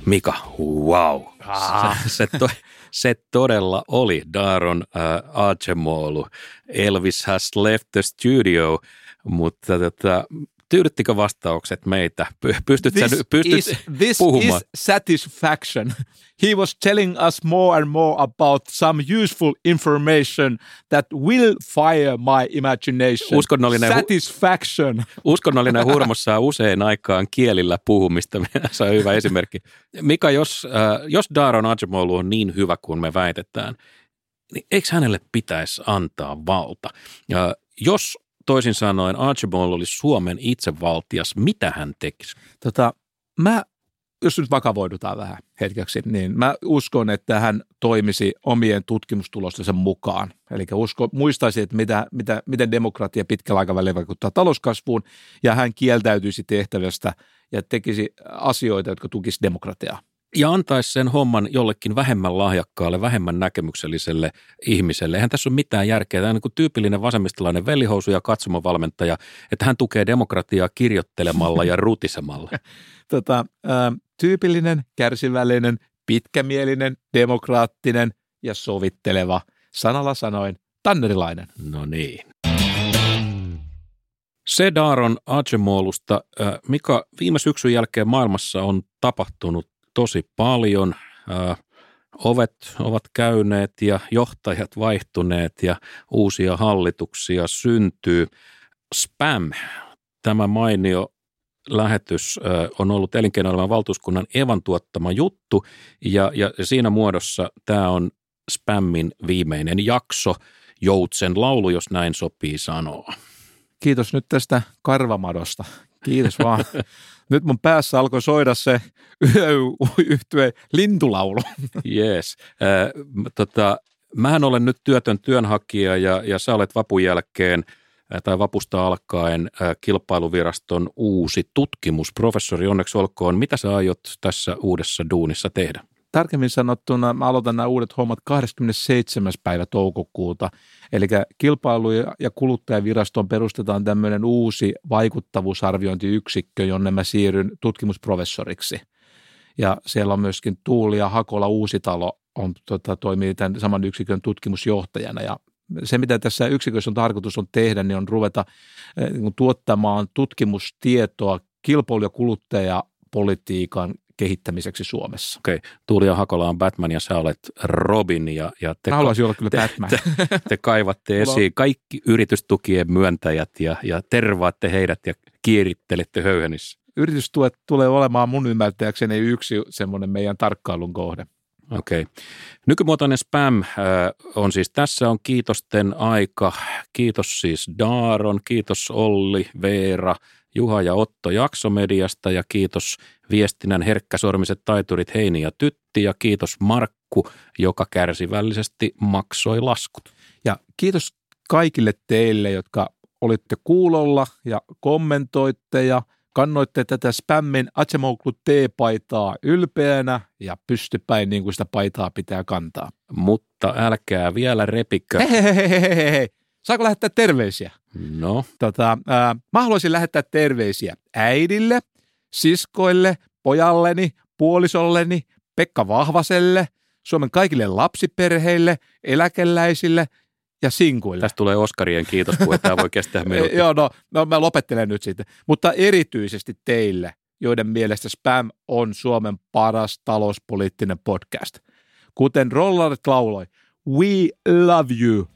Mika, wow. se, se, to, se todella oli Daron äh, Acemoglu. Elvis has left the studio, mutta tota, tyydyttikö vastaukset meitä? Pystyt this sä, pystyt is, this puhumaan? is satisfaction. He was telling us more and more about some useful information that will fire my imagination. Uskonnollinen hu- satisfaction. Uskonnollinen hurmos saa usein aikaan kielillä puhumista. *laughs* Se on hyvä esimerkki. Mika, jos, äh, jos Daron Acemoglu on niin hyvä kuin me väitetään, niin eikö hänelle pitäisi antaa valta? Ja jos toisin sanoen Archibald olisi Suomen itsevaltias, mitä hän tekisi? Tota, mä, jos nyt vakavoidutaan vähän hetkeksi, niin mä uskon, että hän toimisi omien tutkimustulostensa mukaan. Eli usko, muistaisi, että mitä, mitä, miten demokratia pitkällä aikavälillä vaikuttaa talouskasvuun, ja hän kieltäytyisi tehtävästä ja tekisi asioita, jotka tukisi demokratiaa ja antaisi sen homman jollekin vähemmän lahjakkaalle, vähemmän näkemykselliselle ihmiselle. Eihän tässä ole mitään järkeä. Tämä on niin kuin tyypillinen vasemmistolainen velihousu ja katsomavalmentaja, että hän tukee demokratiaa kirjoittelemalla ja rutisemalla. *laughs* Tota, ä, tyypillinen, kärsivällinen, pitkämielinen, demokraattinen ja sovitteleva, sanalla sanoin, tannerilainen. No niin. Se Daron Acemolusta, mikä viime syksyn jälkeen maailmassa on tapahtunut tosi paljon. ovet ovat käyneet ja johtajat vaihtuneet ja uusia hallituksia syntyy. Spam, tämä mainio lähetys on ollut elinkeinoelämän valtuuskunnan Evan tuottama juttu ja, ja siinä muodossa tämä on Spammin viimeinen jakso, Joutsen laulu, jos näin sopii sanoa. Kiitos nyt tästä karvamadosta. Kiitos vaan. *laughs* nyt mun päässä alkoi soida se *laughs* yhtye lintulaulu. Yes. Äh, tota, mähän olen nyt työtön työnhakija ja, ja sä olet vapun jälkeen tai vapusta alkaen kilpailuviraston uusi tutkimusprofessori. Onneksi olkoon. Mitä sä aiot tässä uudessa duunissa tehdä? Tarkemmin sanottuna mä aloitan nämä uudet hommat 27. päivä toukokuuta. Eli kilpailu- ja kuluttajavirastoon perustetaan tämmöinen uusi vaikuttavuusarviointiyksikkö, jonne mä siirryn tutkimusprofessoriksi. Ja siellä on myöskin Tuuli ja Hakola Uusitalo on, tota, toimii tämän saman yksikön tutkimusjohtajana. Ja se, mitä tässä yksikössä on tarkoitus on tehdä, niin on ruveta niin tuottamaan tutkimustietoa kilpailu- ja kuluttajapolitiikan kehittämiseksi Suomessa. Okei, okay. Tuuli ja Hakola on Batman ja sä olet Robin. Ja, ja te, Mä haluaisin olla kyllä te, Batman. Te, te kaivatte esiin kaikki yritystukien myöntäjät ja, ja tervaatte heidät ja kiirittelette höyhenissä. Yritystuet tulee olemaan mun ymmärtääkseni yksi semmoinen meidän tarkkailun kohde. Okei. Okay. Nykymuotoinen spam äh, on siis tässä on kiitosten aika. Kiitos siis Daaron, kiitos Olli, Veera, Juha ja Otto Jaksomediasta ja kiitos viestinnän herkkäsormiset taiturit Heini ja Tytti ja kiitos Markku, joka kärsivällisesti maksoi laskut. Ja kiitos kaikille teille, jotka olitte kuulolla ja kommentoitte ja kannoitte tätä spämmin Acemoglu T-paitaa ylpeänä ja pystypäin niin kuin sitä paitaa pitää kantaa. Mutta älkää vielä repikö. Hei, Saako lähettää terveisiä? No. Tota, ää, mä haluaisin lähettää terveisiä äidille, siskoille, pojalleni, puolisolleni, Pekka Vahvaselle, Suomen kaikille lapsiperheille, eläkeläisille ja sinkuille. Tästä tulee Oskarien kiitos, kun tämä voi kestää *laughs* minuutin. Joo, no, no mä lopettelen nyt sitten. Mutta erityisesti teille, joiden mielestä Spam on Suomen paras talouspoliittinen podcast. Kuten Rollaret lauloi, we love you.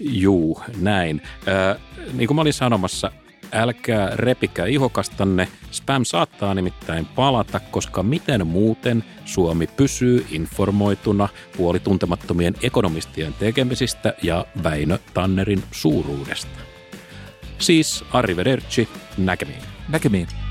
Juu, näin. Äh, niin kuin mä olin sanomassa, älkää repikää ihokastanne. Spam saattaa nimittäin palata, koska miten muuten Suomi pysyy informoituna puolituntemattomien ekonomistien tekemisistä ja Väinö Tannerin suuruudesta. Siis arrivederci, näkemiin. Näkemiin.